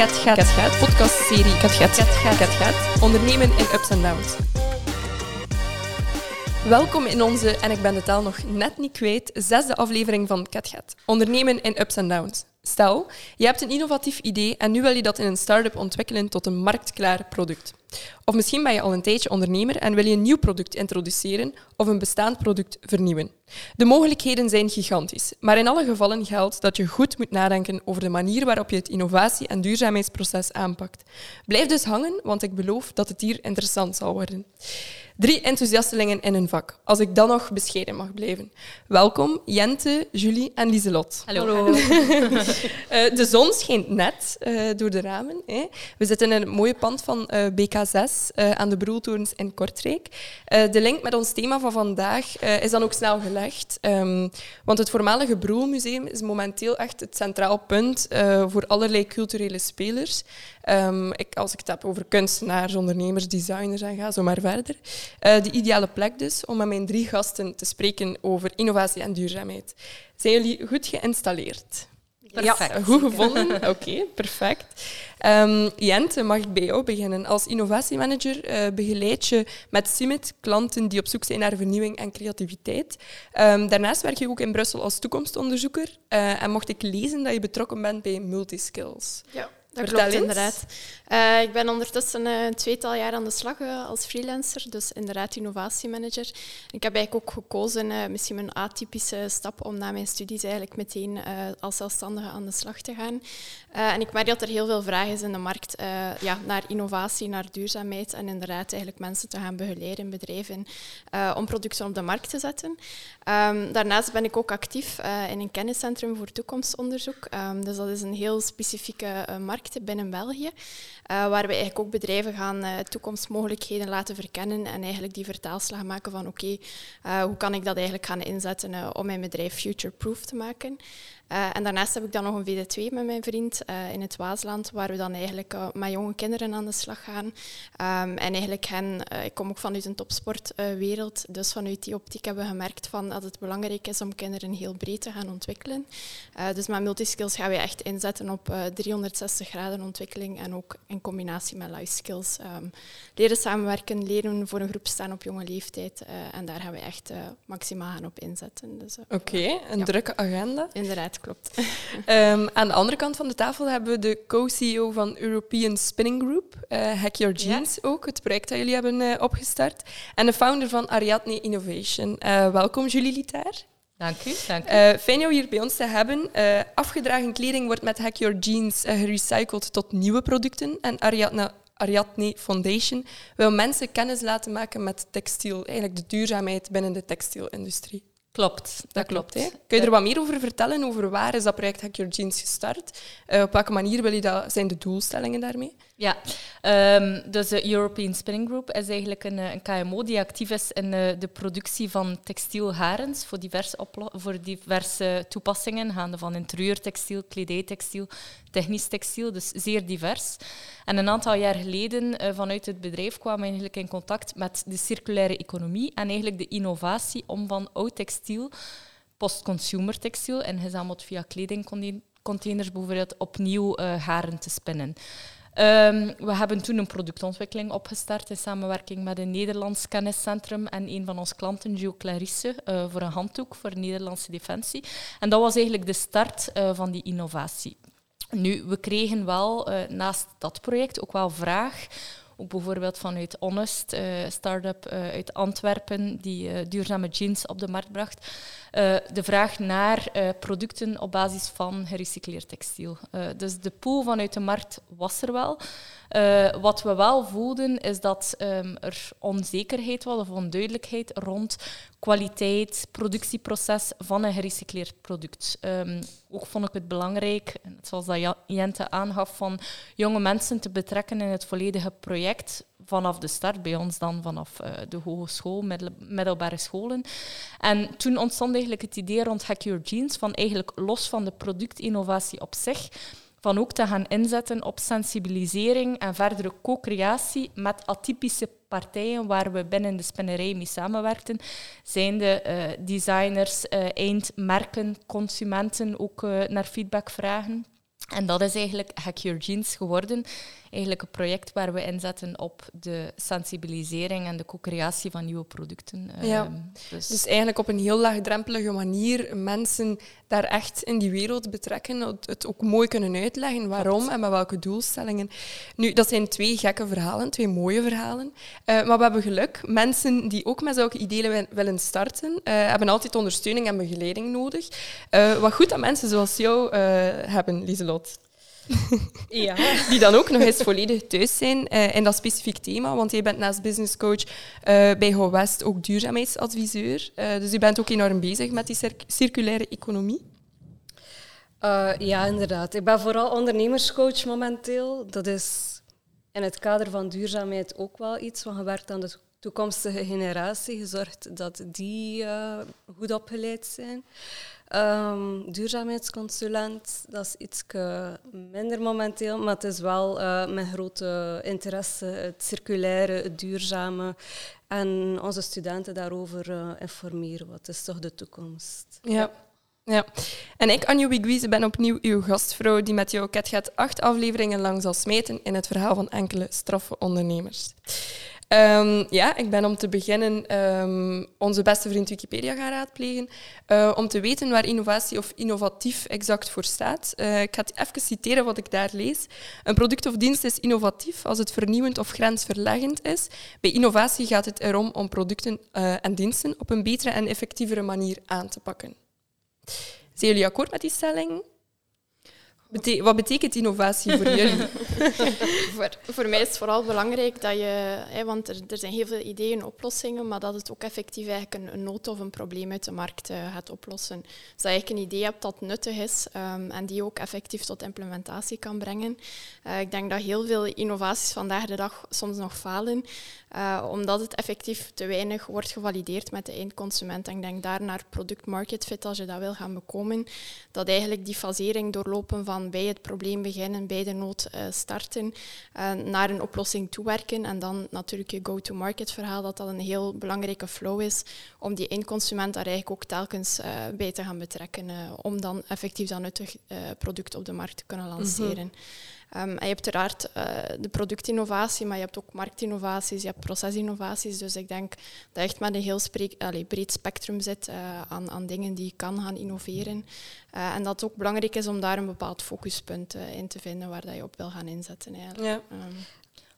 Kat Gaat, Kat Gaat podcastserie Kat Gaat, Kat Gaat, Kat Gaat, ondernemen in ups en downs. Welkom in onze, en ik ben de taal nog net niet kwijt, zesde aflevering van Kat Gaat, ondernemen in ups en downs. Stel, je hebt een innovatief idee en nu wil je dat in een start-up ontwikkelen tot een marktklaar product. Of misschien ben je al een tijdje ondernemer en wil je een nieuw product introduceren of een bestaand product vernieuwen. De mogelijkheden zijn gigantisch, maar in alle gevallen geldt dat je goed moet nadenken over de manier waarop je het innovatie- en duurzaamheidsproces aanpakt. Blijf dus hangen, want ik beloof dat het hier interessant zal worden. Drie enthousiastelingen in een vak, als ik dan nog bescheiden mag blijven. Welkom Jente, Julie en Lieselot. Hallo. Eh, de zon schijnt net uh, door de ramen. Hè. We zitten in een mooie pand van uh, BK6 aan de Broeltorens in Kortrijk. de link met ons thema van vandaag is dan ook snel gelegd. Um, want het voormalige Broelmuseum is momenteel echt het centraal punt voor allerlei culturele spelers. Um, ik, als ik het heb over kunstenaars, ondernemers, designers en ga zo maar verder. Uh, de ideale plek dus om met mijn drie gasten te spreken over innovatie en duurzaamheid. Zijn jullie goed geïnstalleerd? Perfect. Ja, goed gevonden. Oké, okay, perfect. Um, Jente, mag ik bij jou beginnen? Als innovatiemanager uh, begeleid je met Summit klanten die op zoek zijn naar vernieuwing en creativiteit. Um, daarnaast werk je ook in Brussel als toekomstonderzoeker. Uh, en mocht ik lezen dat je betrokken bent bij Multiskills. Ja. Dat klopt, inderdaad. Uh, ik ben ondertussen uh, een tweetal jaar aan de slag uh, als freelancer, dus inderdaad innovatiemanager. Ik heb eigenlijk ook gekozen, misschien een atypische stap, om na mijn studies eigenlijk meteen als zelfstandige aan de slag te gaan. en ik merk dat er heel veel vraag is in de markt ja, naar innovatie, naar duurzaamheid en inderdaad eigenlijk mensen te gaan begeleiden in bedrijven om producten op de markt te zetten. Um, daarnaast ben ik ook actief in een kenniscentrum voor toekomstonderzoek. Um, dus dat is een heel specifieke markt binnen België, waar we eigenlijk ook bedrijven gaan uh, toekomstmogelijkheden laten verkennen en eigenlijk die vertaalslag maken van oké, uh, hoe kan ik dat eigenlijk gaan inzetten om mijn bedrijf future-proof te maken. Uh, en daarnaast heb ik dan nog een VD2 met mijn vriend uh, in het Waasland, waar we dan eigenlijk uh, met jonge kinderen aan de slag gaan. Um, en eigenlijk hen, ik kom ook vanuit een topsportwereld, dus vanuit die optiek hebben we gemerkt van dat het belangrijk is om kinderen heel breed te gaan ontwikkelen. dus met multiskills gaan we echt inzetten op 360 graden ontwikkeling en ook in combinatie met life skills. Um, leren samenwerken, leren voor een groep staan op jonge leeftijd. en daar gaan we echt maximaal gaan op inzetten. Dus, Oké, okay, een ja. drukke agenda. Inderdaad klopt. Um, aan de andere kant van de tafel hebben we de co-CEO van European Spinning Group, uh, Hack Your Jeans ja. ook, het project dat jullie hebben uh, opgestart. En de founder van Ariadne Innovation. Uh, welkom, Julie Litaar. Dank u. Dank u. Uh, fijn jou hier bij ons te hebben. Uh, afgedragen kleding wordt met Hack Your Jeans uh, gerecycled tot nieuwe producten. En Ariadne, Ariadne Foundation wil mensen kennis laten maken met textiel, eigenlijk de duurzaamheid binnen de textielindustrie. Klopt, dat, klopt. Kun je er wat meer over vertellen? Over waar is dat project Hack Your Jeans gestart? Uh, op welke manier wil je dat, zijn de doelstellingen daarmee? Ja, um, dus de European Spinning Group is eigenlijk een, een KMO die actief is in uh, de productie van textielharens voor diverse, voor diverse toepassingen, gaande van interieurtextiel, kledijtextiel, technisch textiel, dus zeer divers. En een aantal jaar geleden uh, vanuit het bedrijf kwamen we eigenlijk in contact met de circulaire economie en eigenlijk de innovatie om van oud textiel, post-consumer textiel en gezameld via kledingcontainers bijvoorbeeld opnieuw uh, haren te spinnen. Um, we hebben toen een productontwikkeling opgestart in samenwerking met een Nederlands kenniscentrum en een van onze klanten, Gio Clarisse, uh, voor een handdoek voor de Nederlandse Defensie. En dat was eigenlijk de start uh, van die innovatie. Nu, we kregen wel uh, naast dat project ook wel vraag ook bijvoorbeeld vanuit Honest, uh, start-up uh, uit Antwerpen, die uh, duurzame jeans op de markt bracht. de vraag naar producten op basis van gerecycleerd textiel. dus de pool vanuit de markt was er wel. Wat we wel voelden, is dat um, er onzekerheid was of onduidelijkheid rond kwaliteit, productieproces van een gerecycleerd product. Um, ook vond ik het belangrijk, zoals dat Jente aangaf, van jonge mensen te betrekken in het volledige project vanaf de start, bij ons dan vanaf uh, de hogeschool, middel, middelbare scholen. En toen ontstond eigenlijk het idee rond Hack Your Jeans, van eigenlijk los van de productinnovatie op zich, van ook te gaan inzetten op sensibilisering en verdere co-creatie met atypische partijen waar we binnen de spinnerij mee samenwerkten, zijn de uh, designers, uh, eindmerken, consumenten ook uh, naar feedback vragen. En dat is eigenlijk Hack Your Jeans geworden. Eigenlijk een project waar we inzetten op de sensibilisering en de co-creatie van nieuwe producten. Ja. Ehm, dus... dus eigenlijk op een heel laagdrempelige manier mensen daar echt in die wereld betrekken, het ook mooi kunnen uitleggen waarom en met welke doelstellingen. Nu, dat zijn twee gekke verhalen, twee mooie verhalen. Uh, maar we hebben geluk. Mensen die ook met zulke ideeën willen starten, uh, hebben altijd ondersteuning en begeleiding nodig. Uh, wat goed dat mensen zoals jou hebben, Lieselot. Ja. Die dan ook nog eens volledig thuis zijn uh, in dat specifiek thema. Want jij bent naast business coach uh, bij Go West ook duurzaamheidsadviseur. Uh, dus je bent ook enorm bezig met die circulaire economie. ja, inderdaad. Ik ben vooral ondernemerscoach momenteel. Dat is in het kader van duurzaamheid ook wel iets. Want je werkt aan de toekomstige generatie. Gezorgd dat die goed opgeleid zijn. Um, duurzaamheidsconsulent, dat is iets minder momenteel, maar het is wel uh, mijn grote interesse, het circulaire, het duurzame. En onze studenten daarover uh, informeren. Wat is toch de toekomst? Ja. Ja, en ik, Anja Wigwize, ben opnieuw uw gastvrouw die met jouw ket gaat acht afleveringen lang zal smeten in het verhaal van enkele straffe ondernemers. Um, ja, ik ben om te beginnen um, onze beste vriend Wikipedia gaan raadplegen. Uh, om te weten waar innovatie of innovatief exact voor staat. Uh, ik ga even citeren wat ik daar lees. Een product of dienst is innovatief als het vernieuwend of grensverleggend is. Bij innovatie gaat het erom om producten uh, en diensten op een betere en effectievere manier aan te pakken. Zijn jullie akkoord met die stelling? Wat betekent innovatie voor jullie? voor, voor mij is het vooral belangrijk dat je, hè, want er, er, zijn heel veel ideeën en oplossingen, maar dat het ook effectief eigenlijk een, een nood of een probleem uit de markt uh, gaat oplossen. Dus dat je eigenlijk een idee hebt dat nuttig is um, en die ook effectief tot implementatie kan brengen. Uh, ik denk dat heel veel innovaties vandaag de dag soms nog falen, uh, omdat het effectief te weinig wordt gevalideerd met de eindconsument. En ik denk daar naar product market fit, als je dat wil gaan bekomen, dat eigenlijk die fasering doorlopen van bij het probleem beginnen, bij de nood uh, starten, uh, naar een oplossing toewerken en dan natuurlijk je go-to-market verhaal, dat dat een heel belangrijke flow is om die eindconsument daar eigenlijk ook telkens uh, bij te gaan betrekken, om dan effectief dat nuttig product op de markt te kunnen lanceren. Mm Um, en je hebt uiteraard uh, de productinnovatie, maar je hebt ook marktinnovaties, je hebt procesinnovaties. Dus ik denk dat je echt met een heel spreek, allez, breed spectrum zit uh, aan, aan, dingen die je kan gaan innoveren. Uh, en dat het ook belangrijk is om daar een bepaald focuspunt in te vinden waar dat je op wil gaan inzetten. Eigenlijk. Ja. Um,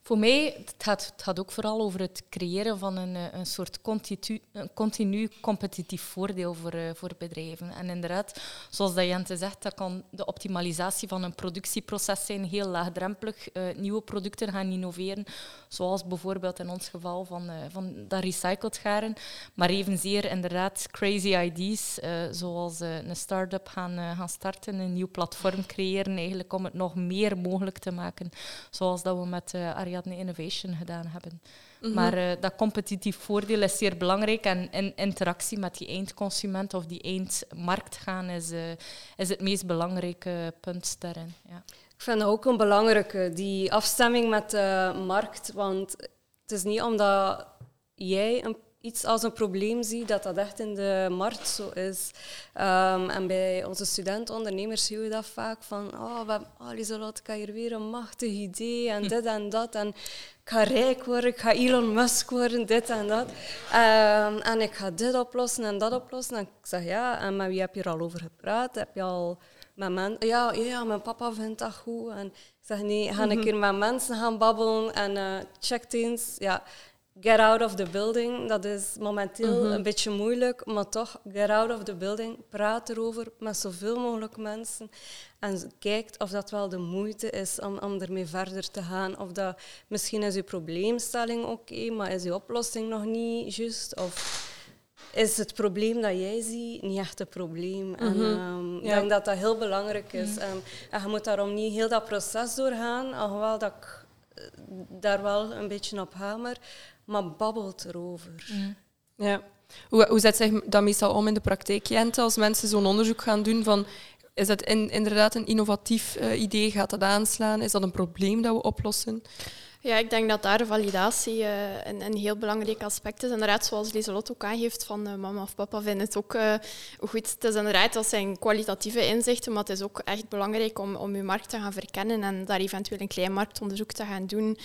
voor mij het gaat het ook vooral over het creëren van een, eh, een soort continu, continu competitief voordeel voor, uh, voor bedrijven. En inderdaad, zoals dat Jente zegt, dat kan de optimalisatie van een productieproces zijn, heel laagdrempelig, uh, nieuwe producten gaan innoveren, zoals bijvoorbeeld in ons geval van, uh, van dat recycled garen, maar evenzeer inderdaad crazy ideas, zoals een start-up gaan, gaan starten, een nieuw platform creëren, eigenlijk om het nog meer mogelijk te maken, zoals dat we met Ariadne Innovation gedaan hebben. Mhm. Maar uh, dat competitief voordeel is zeer belangrijk en in interactie met die eindconsument of die eindmarkt gaan is, uh, is het meest belangrijke punt daarin. Ja. Ik vind dat ook een belangrijke, die afstemming met de markt. Want het is niet omdat jij een iets als een probleem zie, dat dat echt in de markt zo is. Um, en bij onze studentenondernemers zien we dat vaak van, oh, we, oh Lieselot, ik heb hier weer een machtig idee en dit en dat. En ik ga rijk worden, ik ga Elon Musk worden, dit en dat. Um, en ik ga dit oplossen en dat oplossen. En ik zeg, ja, en met wie heb je er al over gepraat? Heb je al met mensen... Ja, ja, mijn papa vindt dat goed. En ik zeg, nee, ga een mhm. keer met mensen gaan babbelen en uh, check eens. Ja, get out of the building, dat is momenteel mhm. een beetje moeilijk, maar toch, get out of the building, praat erover met zoveel mogelijk mensen en kijkt of dat wel de moeite is om, om ermee verder te gaan. Of dat misschien is uw probleemstelling oké, maar is uw oplossing nog niet juist? Of is het probleem dat jij ziet niet echt een probleem? En mhm. ehm, ik denk dat dat heel belangrijk is. Mhm. en, en je moet daarom niet heel dat proces doorgaan, alhoewel dat ik eh, daar wel een beetje op hamer maar babbelt erover. Mm. Ja. Hoe, hoe zet zich dat meestal om in de praktijk, Jente, als mensen zo'n onderzoek gaan doen van is dat in, inderdaad een innovatief uh, idee? Gaat dat aanslaan? Is dat een probleem dat we oplossen? Ja, ik denk dat daar validatie uh, een, een, heel belangrijk aspect is. Inderdaad, zoals Lieselot ook aangeeft, van uh, mama of papa vinden het ook uh, goed. Het is inderdaad, dat zijn kwalitatieve inzichten, maar het is ook echt belangrijk om, om je markt te gaan verkennen en daar eventueel een klein marktonderzoek te gaan doen.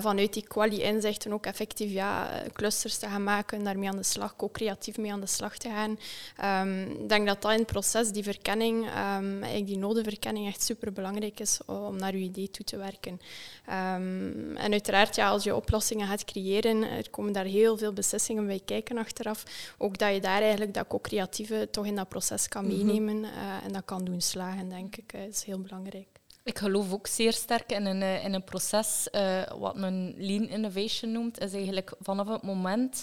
vanuit die quali-inzichten ook effectief ja, clusters te gaan maken, daarmee aan de slag, ook creatief mee aan de slag te gaan. Um, ik denk dat dat in het proces, die verkenning, um, eigenlijk die nodenverkenning, echt super belangrijk is om naar je idee toe te werken. Um, en uiteraard, ja, als je oplossingen gaat creëren, er komen daar heel veel beslissingen bij kijken achteraf. Ook dat je daar eigenlijk dat co-creatieve toch in dat proces kan mhm. meenemen uh, en dat kan doen slagen, denk ik, uh, is heel belangrijk. Ik geloof ook zeer sterk in een, eh, in een proces, uh, wat men lean innovation noemt, is eigenlijk vanaf het moment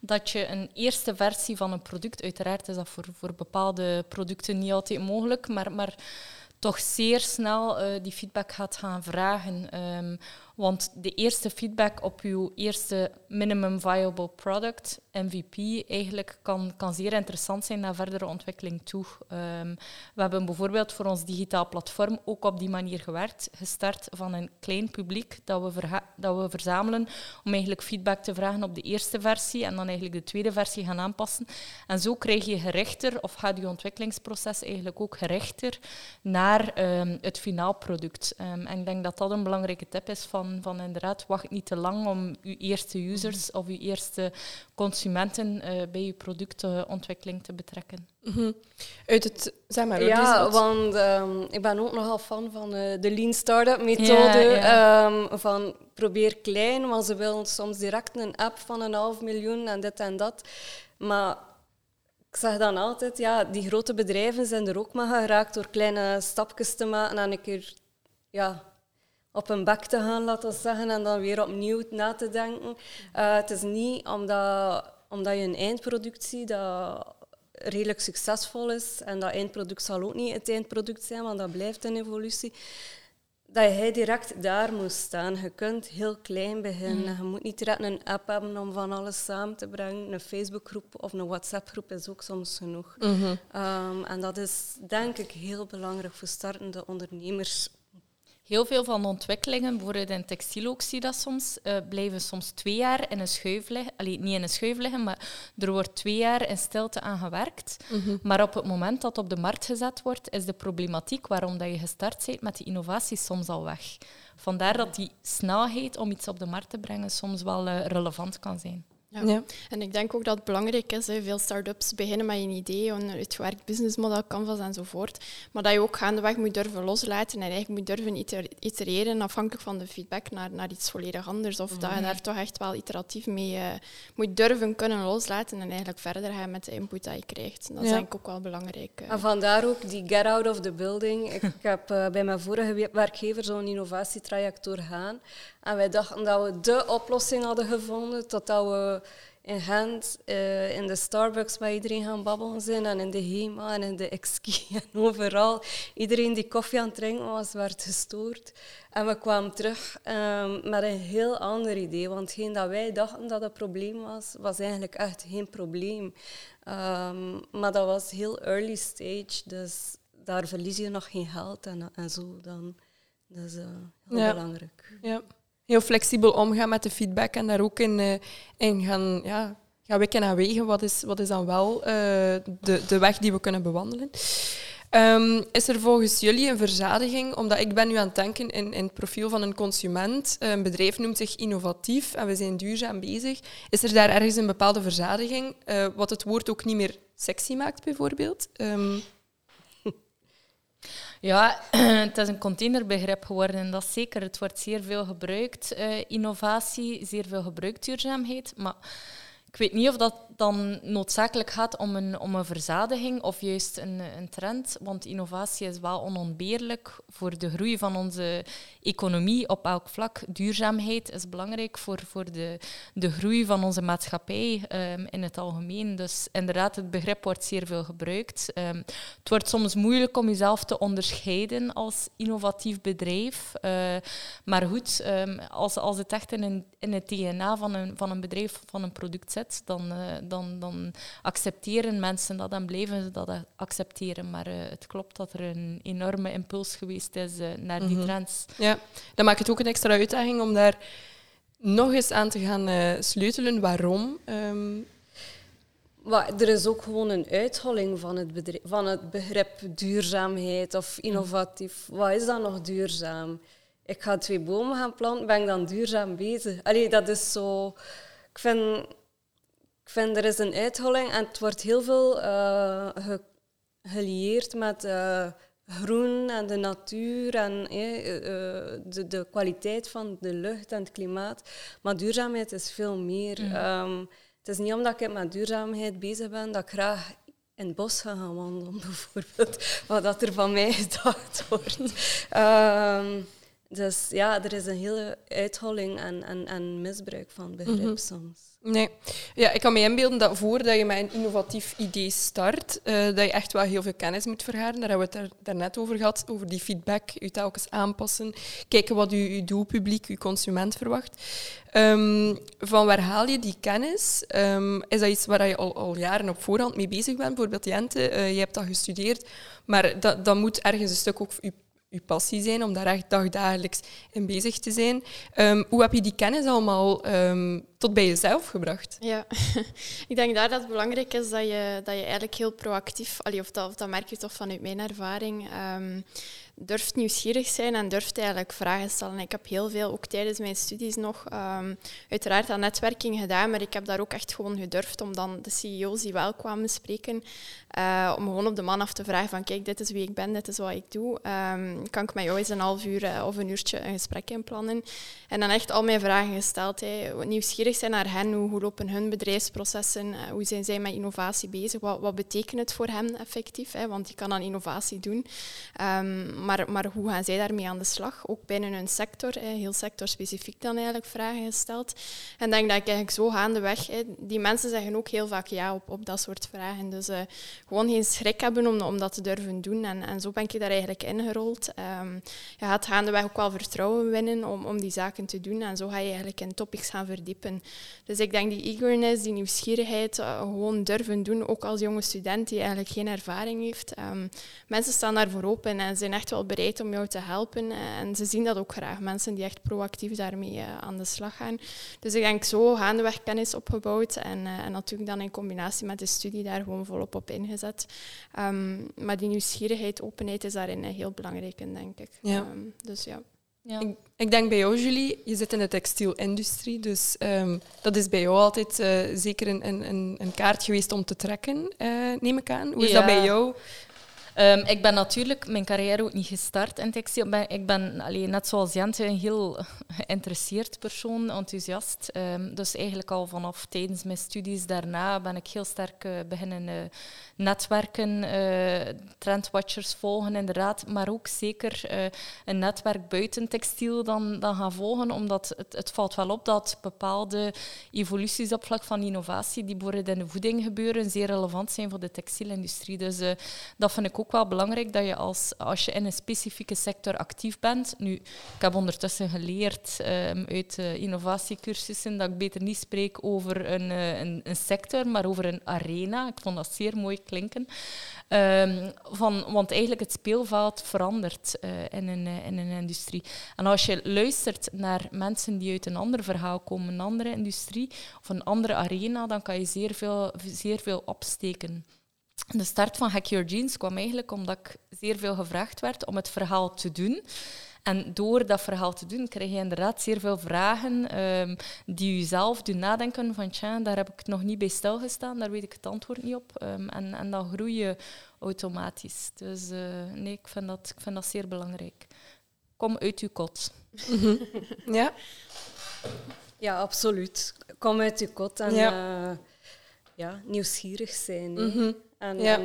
dat je een eerste versie van een product, uiteraard is dat voor, voor bepaalde producten niet altijd mogelijk, maar, maar toch zeer snel uh, die feedback gaat gaan vragen. Um, want de eerste feedback op uw eerste minimum viable product, MVP, eigenlijk kan, kan zeer interessant zijn naar verdere ontwikkeling toe. Um, we hebben bijvoorbeeld voor ons digitaal platform ook op die manier gewerkt, gestart van een klein publiek dat we, dat we verzamelen om eigenlijk feedback te vragen op de eerste versie en dan eigenlijk de tweede versie gaan aanpassen. En zo krijg je gerichter, of gaat je ontwikkelingsproces eigenlijk ook gerichter naar um, het finaal product. Um, en ik denk dat dat een belangrijke tip is van van, van inderdaad, wacht niet te lang om uw eerste users of uw eerste consumenten uh, bij je productontwikkeling te betrekken. Mm Uit het, zeg maar, ja, want um, ik ben ook nogal fan van uh, de Lean Startup methode. Ja, um, van probeer klein, want ze willen soms direct een app van een half miljoen en dit en dat. Maar ik zeg dan altijd, ja, die grote bedrijven zijn er ook maar geraakt door kleine stapjes te maken en een keer ja, op een bek te gaan, laten we zeggen, en dan weer opnieuw na te denken. Uh, het is niet omdat, omdat je een eindproduct ziet dat redelijk succesvol is, en dat eindproduct zal ook niet het eindproduct zijn, want dat blijft een evolutie, dat je direct daar moet staan. Je kunt heel klein beginnen. Mm. Je moet niet direct een app hebben om van alles samen te brengen. Een Facebookgroep of een WhatsApp-groep is ook soms genoeg. Mm um, en dat is denk ik heel belangrijk voor startende ondernemers Heel veel van de ontwikkelingen, bijvoorbeeld in textiel ook zie je dat soms, uh, blijven soms twee jaar in een schuif liggen. Allee, niet in een schuif liggen, maar er wordt twee jaar in stilte aan gewerkt. Mhm. Maar op het moment dat het op de markt gezet wordt, is de problematiek waarom dat je gestart bent met die innovatie soms al weg. Vandaar dat die snelheid om iets op de markt te brengen soms wel uh, relevant kan zijn. Ja. En ik denk ook dat het belangrijk is, hè, veel start-ups beginnen met een idee, een uitgewerkt businessmodel, canvas enzovoort, maar dat je ook gaandeweg moet durven loslaten en eigenlijk moet durven itereren afhankelijk van de feedback naar, naar iets volledig anders. Of dat je daar toch echt wel iteratief mee uh, moet durven kunnen loslaten en eigenlijk verder gaan met de input die je krijgt. Dat is denk ik ook wel belangrijk. Uh. En vandaar ook die get out of the building. Ik heb uh, bij mijn vorige werkgever zo'n innovatietraject doorgaan. En wij dachten dat we de oplossing hadden gevonden, totdat we in Gent uh, in de Starbucks met iedereen gaan babbelen zijn en in de HEMA en in de Exki en overal. Iedereen die koffie aan het drinken was, werd gestoord. En we kwamen terug um, met een heel ander idee, want hetgeen dat wij dachten dat het probleem was, was eigenlijk echt geen probleem. Um, maar dat was heel early stage, dus daar verlies je nog geen geld en, en zo dan. Dat is uh, heel ja. belangrijk. Ja heel flexibel omgaan met de feedback en daar ook in, uh, gaan, ja, gaan wekken en wegen. Wat is, wat is dan wel uh, de, de weg die we kunnen bewandelen? Um, is er volgens jullie een verzadiging? Omdat ik ben nu aan het denken in, in het profiel van een consument. Een bedrijf noemt zich innovatief en we zijn duurzaam bezig. Is er daar ergens een bepaalde verzadiging, wat het woord ook niet meer sexy maakt, bijvoorbeeld? Um, ja, het is een containerbegrip geworden en dat is zeker. Het wordt zeer veel gebruikt, uh, innovatie, zeer veel gebruikt duurzaamheid. Maar ik weet niet of dat dan noodzakelijk gaat om een, om een verzadiging of juist een, een trend, want innovatie is wel onontbeerlijk voor de groei van onze economie op elk vlak. Duurzaamheid is belangrijk voor, voor de, de groei van onze maatschappij um, in het algemeen. Dus inderdaad, het begrip wordt zeer veel gebruikt. Um, het wordt soms moeilijk om jezelf te onderscheiden als innovatief bedrijf. Uh, maar goed, um, als, als het echt in, een, in het DNA van een, van een bedrijf, van een product zit, zet, dan, dan, dan accepteren mensen dat en blijven ze dat accepteren. Maar het klopt dat er een enorme impuls geweest is naar die mhm. trends. Ja, dan maakt het ook een extra uitdaging om daar nog eens aan te gaan sleutelen. Waarom? Ehm, maar er is ook gewoon een uitholling van het, bedrijf, van het begrip duurzaamheid of innovatief. Wat is dan nog duurzaam? Ik ga twee bomen gaan planten, ben ik dan duurzaam bezig? Allee, dat is zo... Ik vind, ik vind er is een uitholling en het wordt heel veel uh, gelieerd met uh, groen en de natuur en uh, de, de kwaliteit van de lucht en het klimaat. Maar duurzaamheid is veel meer. Mm. Um, het is niet omdat ik met duurzaamheid bezig ben dat ik graag in het bos ga gaan wandelen, bijvoorbeeld. Wat dat er van mij gedacht wordt. Um, dus ja, er is een hele uitholling en, en, en misbruik van begrip mhm. soms. Nee. Ja, ik kan me inbeelden dat voordat je met een innovatief idee start, uh, dat je echt wel heel veel kennis moet vergaren. Daar hebben we het daarnet over gehad, over die feedback, je telkens aanpassen, kijken wat je, je doelpubliek, je consument verwacht. Um, van waar haal je die kennis? Um, is dat iets waar je al, al jaren op voorhand mee bezig bent? Bijvoorbeeld Jente, uh, je hebt dat gestudeerd, maar dat, dat moet ergens een stuk ook je je passie zijn, om daar echt dagdagelijks in bezig te zijn. Um, hoe heb je die kennis allemaal um, tot bij jezelf gebracht? Ja, ik denk daar dat het belangrijk is dat je, dat je eigenlijk heel proactief, allee, of, dat, of dat merk je toch vanuit mijn ervaring, um, durft nieuwsgierig zijn en durft eigenlijk vragen stellen. Ik heb heel veel, ook tijdens mijn studies nog, um, uiteraard aan netwerking gedaan, maar ik heb daar ook echt gewoon gedurfd om dan de CEO's die wel kwamen spreken, uh, om gewoon op de man af te vragen van kijk, dit is wie ik ben, dit is wat ik doe. Um, kan ik met jou eens een half uur uh, of een uurtje een gesprek inplannen? En dan echt al mijn vragen gesteld. Nieuwsgierig zijn naar hen, hoe, lopen hun bedrijfsprocessen, uh, hoe zijn zij met innovatie bezig, wat, wat betekent het voor hen effectief? Want je kan aan innovatie doen. Um, maar, maar hoe gaan zij daarmee aan de slag? Ook binnen hun sector, heel sectorspecifiek dan eigenlijk vragen gesteld. En denk dat ik eigenlijk zo gaandeweg, die mensen zeggen ook heel vaak ja op, op dat soort vragen. Dus uh, gewoon geen schrik hebben om, om dat te durven doen. En, en zo ben ik daar eigenlijk ingerold. Um, je gaat gaandeweg ook wel vertrouwen winnen om, om die zaken te doen. En zo ga je eigenlijk in topics gaan verdiepen. Dus ik denk die eagerness, die nieuwsgierigheid, uh, gewoon durven doen, ook als jonge student die eigenlijk geen ervaring heeft. Um, mensen staan daarvoor open en zijn echt wel bereid om jou te helpen. En ze zien dat ook graag, mensen die echt proactief daarmee uh, aan de slag gaan. Dus ik denk zo gaandeweg kennis opgebouwd en, uh, en natuurlijk dan in combinatie met de studie daar gewoon volop op ingezet. Um, maar die nieuwsgierigheid, openheid is daarin heel belangrijk, denk ik. Ja. Um, dus ja. Ja. Ik, ik, denk bij jou, Julie, je zit in de textielindustrie, dus um, dat is bij jou altijd uh, zeker een, een, een, kaart geweest om te trekken, uh, neem ik aan. Hoe is ja. dat bij jou? Um, ik ben natuurlijk mijn carrière ook niet gestart in textiel. Ik ben net zoals Jente een heel geïnteresseerd persoon, enthousiast. Um, dus eigenlijk al vanaf tijdens mijn studies daarna ben ik heel sterk uh, beginnen uh, netwerken, uh, trendwatchers volgen inderdaad, maar ook zeker een netwerk buiten textiel dan, dan gaan volgen, omdat het, het valt wel op dat bepaalde evoluties op vlak van innovatie die bijvoorbeeld in de voeding gebeuren, zeer relevant zijn voor de textielindustrie. Dus dat vind ik ook ook wel belangrijk dat je als, als je in een specifieke sector actief bent. Nu, ik heb ondertussen geleerd um, uit innovatiecursussen dat ik beter niet spreek over een, uh, een, een, sector, maar over een arena. Ik vond dat zeer mooi klinken. Um, van, want eigenlijk het speelveld verandert uh, in, een, in een industrie. En als je luistert naar mensen die uit een ander verhaal komen, een andere industrie of een andere arena, dan kan je zeer veel, zeer veel opsteken. De start van Hack Your Jeans kwam eigenlijk omdat ik zeer veel gevraagd werd om het verhaal te doen. En door dat verhaal te doen, krijg je inderdaad zeer veel vragen um, die je zelf doen nadenken van tja, daar heb ik nog niet bij stilgestaan, daar weet ik het antwoord niet op. Um, en, en dan groei je automatisch. Dus uh, nee, ik vind, dat, ik vind dat zeer belangrijk. Kom uit je kot. Mhm. Ja? Ja, absoluut. Kom uit je kot en ja. Uh, ja, nieuwsgierig zijn. Mm en, ja.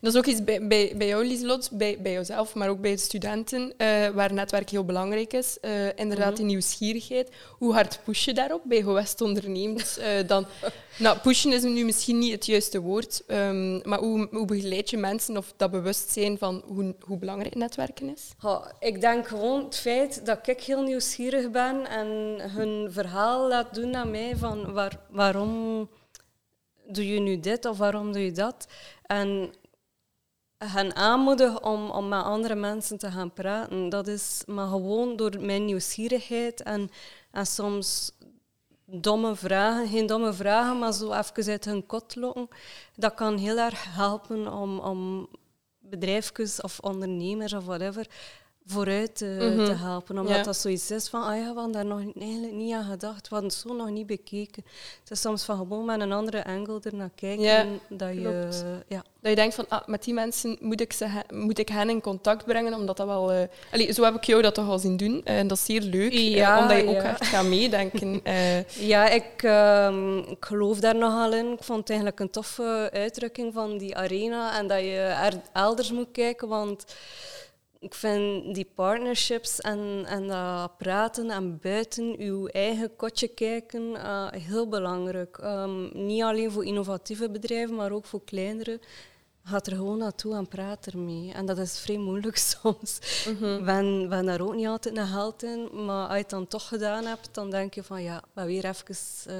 dat is ook iets bij, bij, bij jou, Lieselot, bij, bij jouzelf, maar ook bij de studenten, uh, waar netwerk heel belangrijk is. Uh, inderdaad, mhm. die nieuwsgierigheid. Hoe hard push je daarop bij Gewest ondernemend? Uh, dan, nou, pushen is nu misschien niet het juiste woord, um, maar hoe, hoe begeleid je mensen of dat bewustzijn van hoe, hoe belangrijk netwerken is? Ik denk gewoon het feit dat ik heel nieuwsgierig ben en hun verhaal laat doen aan mij van waar, waarom doe je nu dit of waarom doe je dat? En hen aanmoedigen om, om met andere mensen te gaan praten. Dat is maar gewoon door mijn nieuwsgierigheid en, en soms domme vragen, geen domme vragen, maar zo even uit hun kot lokken. Dat kan heel erg helpen om, om bedrijfjes of ondernemers of whatever vooruit te, Mhm. te helpen. Omdat Ja. dat zoiets is van, ah ja, we hadden daar nog eigenlijk niet aan gedacht. We hadden het zo nog niet bekeken. Het is soms van gewoon met een andere angle er naar kijken. Ja, dat je, klopt. ja. Dat je denkt van, ah, met die mensen moet ik, ze, moet ik hen in contact brengen, omdat dat wel... eh allee, zo heb ik jou dat toch al zien doen. eh, En dat is zeer leuk, eh, omdat je ook echt gaat meedenken. eh. Ja, ik, ehm, ik geloof daar nogal in. Ik vond het eigenlijk een toffe uitdrukking van die arena en dat je er elders moet kijken, want ik vind die partnerships en, en dat praten en buiten uw eigen kotje kijken eh, heel belangrijk. Ehm, niet alleen voor innovatieve bedrijven, maar ook voor kleinere. Gaat er gewoon naartoe en praat ermee. En dat is vrij moeilijk soms. Ben, ben daar ook niet altijd naar geld in. Maar als je het dan toch gedaan hebt, dan denk je van ja, maar weer even eh,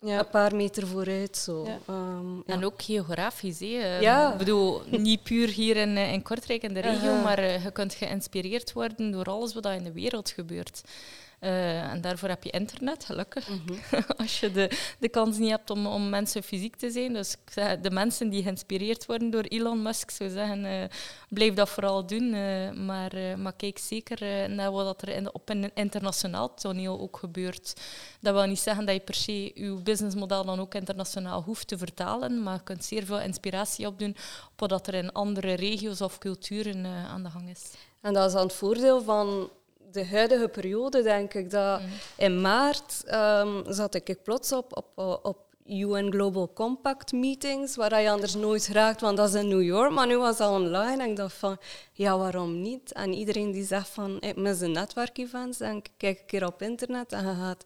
ja. een paar meter vooruit. Zo. Ja. Ehm, ja. En ook geografisch. Hè. Eh, Ja. Ik bedoel, niet puur hier in, eh, in Kortrijk, in de regio, maar eh, je kunt geïnspireerd worden door alles wat er in de wereld gebeurt. Eh, en daarvoor heb je internet, gelukkig. Mhm. Als je de, de kans niet hebt om, om mensen fysiek te zijn. Dus ik zeg, de mensen die geïnspireerd worden door Elon Musk, zou zeggen, eh, blijf dat vooral doen. eh, maar, maar kijk zeker naar wat er in op een internationaal toneel ook gebeurt. Dat wil niet zeggen dat je per se je businessmodel dan ook internationaal hoeft te vertalen, maar je kunt zeer veel inspiratie opdoen op wat er in andere regio's of culturen aan de gang is. En dat is dan het voordeel van de huidige periode, denk ik. Dat In maart ehm, zat ik plots op, op, op UN Global Compact meetings, waar je anders nooit raakt, want dat is in New York. Maar nu was dat online en ik dacht van, ja, waarom niet? En iedereen die zegt van, ik mis de netwerkevents, ik, kijk een keer op internet en je gaat...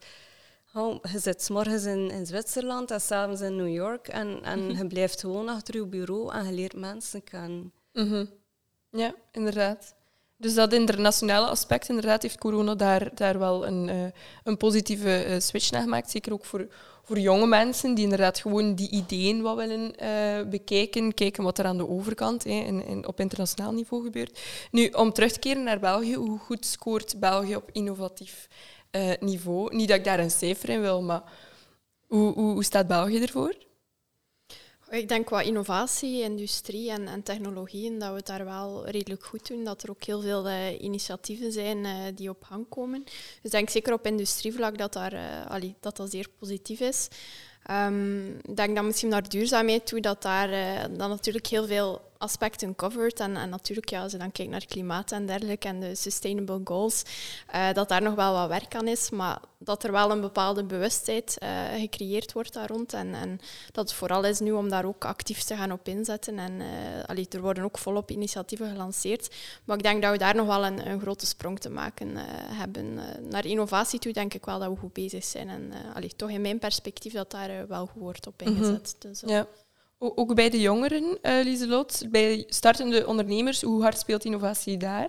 Oh, je zit 's morgens in, in Zwitserland en s'avonds in New York en, en je blijft gewoon achter je bureau en je leert mensen kennen. Mhm. Ja, inderdaad. Dus dat internationale aspect, inderdaad, heeft corona daar, daar wel een, eh, een positieve eh, switch naar gemaakt. Zeker ook voor, voor jonge mensen die inderdaad gewoon die ideeën wat willen eh, bekijken, kijken wat er aan de overkant in, op internationaal niveau gebeurt. Nu, om terug te keren naar België, hoe goed scoort België op innovatief niveau? Niet dat ik daar een cijfer in wil, maar hoe, hoe, hoe staat België ervoor? Ik denk qua innovatie, industrie en, en technologieën dat we daar wel redelijk goed doen. Dat er ook heel veel eh, initiatieven zijn eh, die op gang komen. Dus ik denk zeker op industrievlak dat, daar, eh, dat dat zeer positief is. Ehm, ik denk dat misschien naar duurzaamheid toe, dat daar dan natuurlijk heel veel aspecten covert. En, en natuurlijk, ja, als je dan kijkt naar klimaat en dergelijke en de sustainable goals, eh, dat daar nog wel wat werk aan is, maar dat er wel een bepaalde bewustheid eh, gecreëerd wordt daar rond. En, en dat het vooral is nu om daar ook actief te gaan op inzetten. En eh, allee, er worden ook volop initiatieven gelanceerd. Maar ik denk dat we daar nog wel een, een grote sprong te maken hebben. Naar innovatie toe denk ik wel dat we goed bezig zijn. En allee, toch in mijn perspectief dat daar wel goed wordt op ingezet. Dus, Ja. Ook bij de jongeren, eh Lieselot, bij startende ondernemers, hoe hard speelt innovatie daar?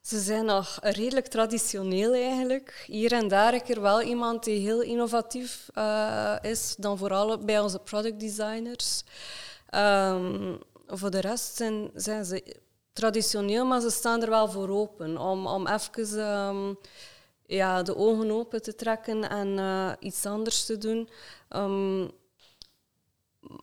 Ze zijn nog redelijk traditioneel eigenlijk. Hier en daar een keer wel iemand die heel innovatief eh, is, dan vooral bij onze product designers. Ehm, voor de rest zijn, zijn ze traditioneel, maar ze staan er wel voor open om, om even ehm, ja, de ogen open te trekken en eh, iets anders te doen. Ehm,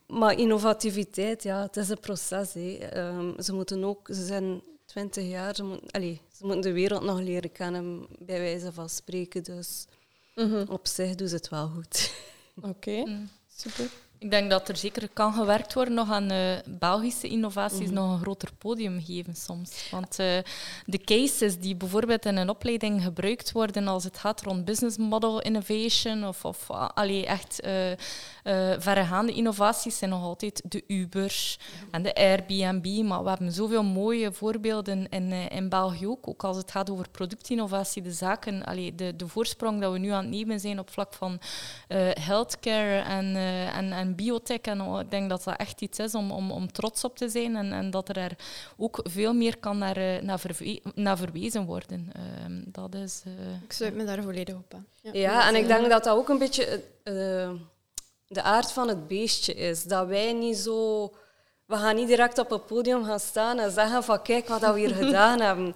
maar innovativiteit, ja, het is een proces. Ehm, ze moeten ook, ze zijn 20 jaar, ze moeten, allee, ze moeten de wereld nog leren kennen, bij wijze van spreken. Dus op zich doen ze het wel goed. Oké, super. Ik denk dat er zeker kan gewerkt worden nog aan eh, Belgische innovaties nog een groter podium geven soms. Want eh, de cases die bijvoorbeeld in een opleiding gebruikt worden als het gaat rond business model innovation of, of allee, echt eh, eh, verregaande innovaties zijn nog altijd de Ubers en de Airbnb. Maar we hebben zoveel mooie voorbeelden in, eh, in België ook. Ook als het gaat over productinnovatie, de zaken, allee, de, de voorsprong dat we nu aan het nemen zijn op vlak van eh, healthcare en, eh, en, en biotech. En oh, ik denk dat dat echt iets is om, om, om trots op te zijn en, en dat er daar ook veel meer kan naar, naar, verwe- naar verwezen worden. Ehm, dat is... eh, Ik sluit me daar volledig op aan. Ja, en ik denk dat dat ook een beetje eh, de aard van het beestje is. Dat wij niet zo... We gaan niet direct op het podium gaan staan en zeggen van kijk wat we hier gedaan hebben.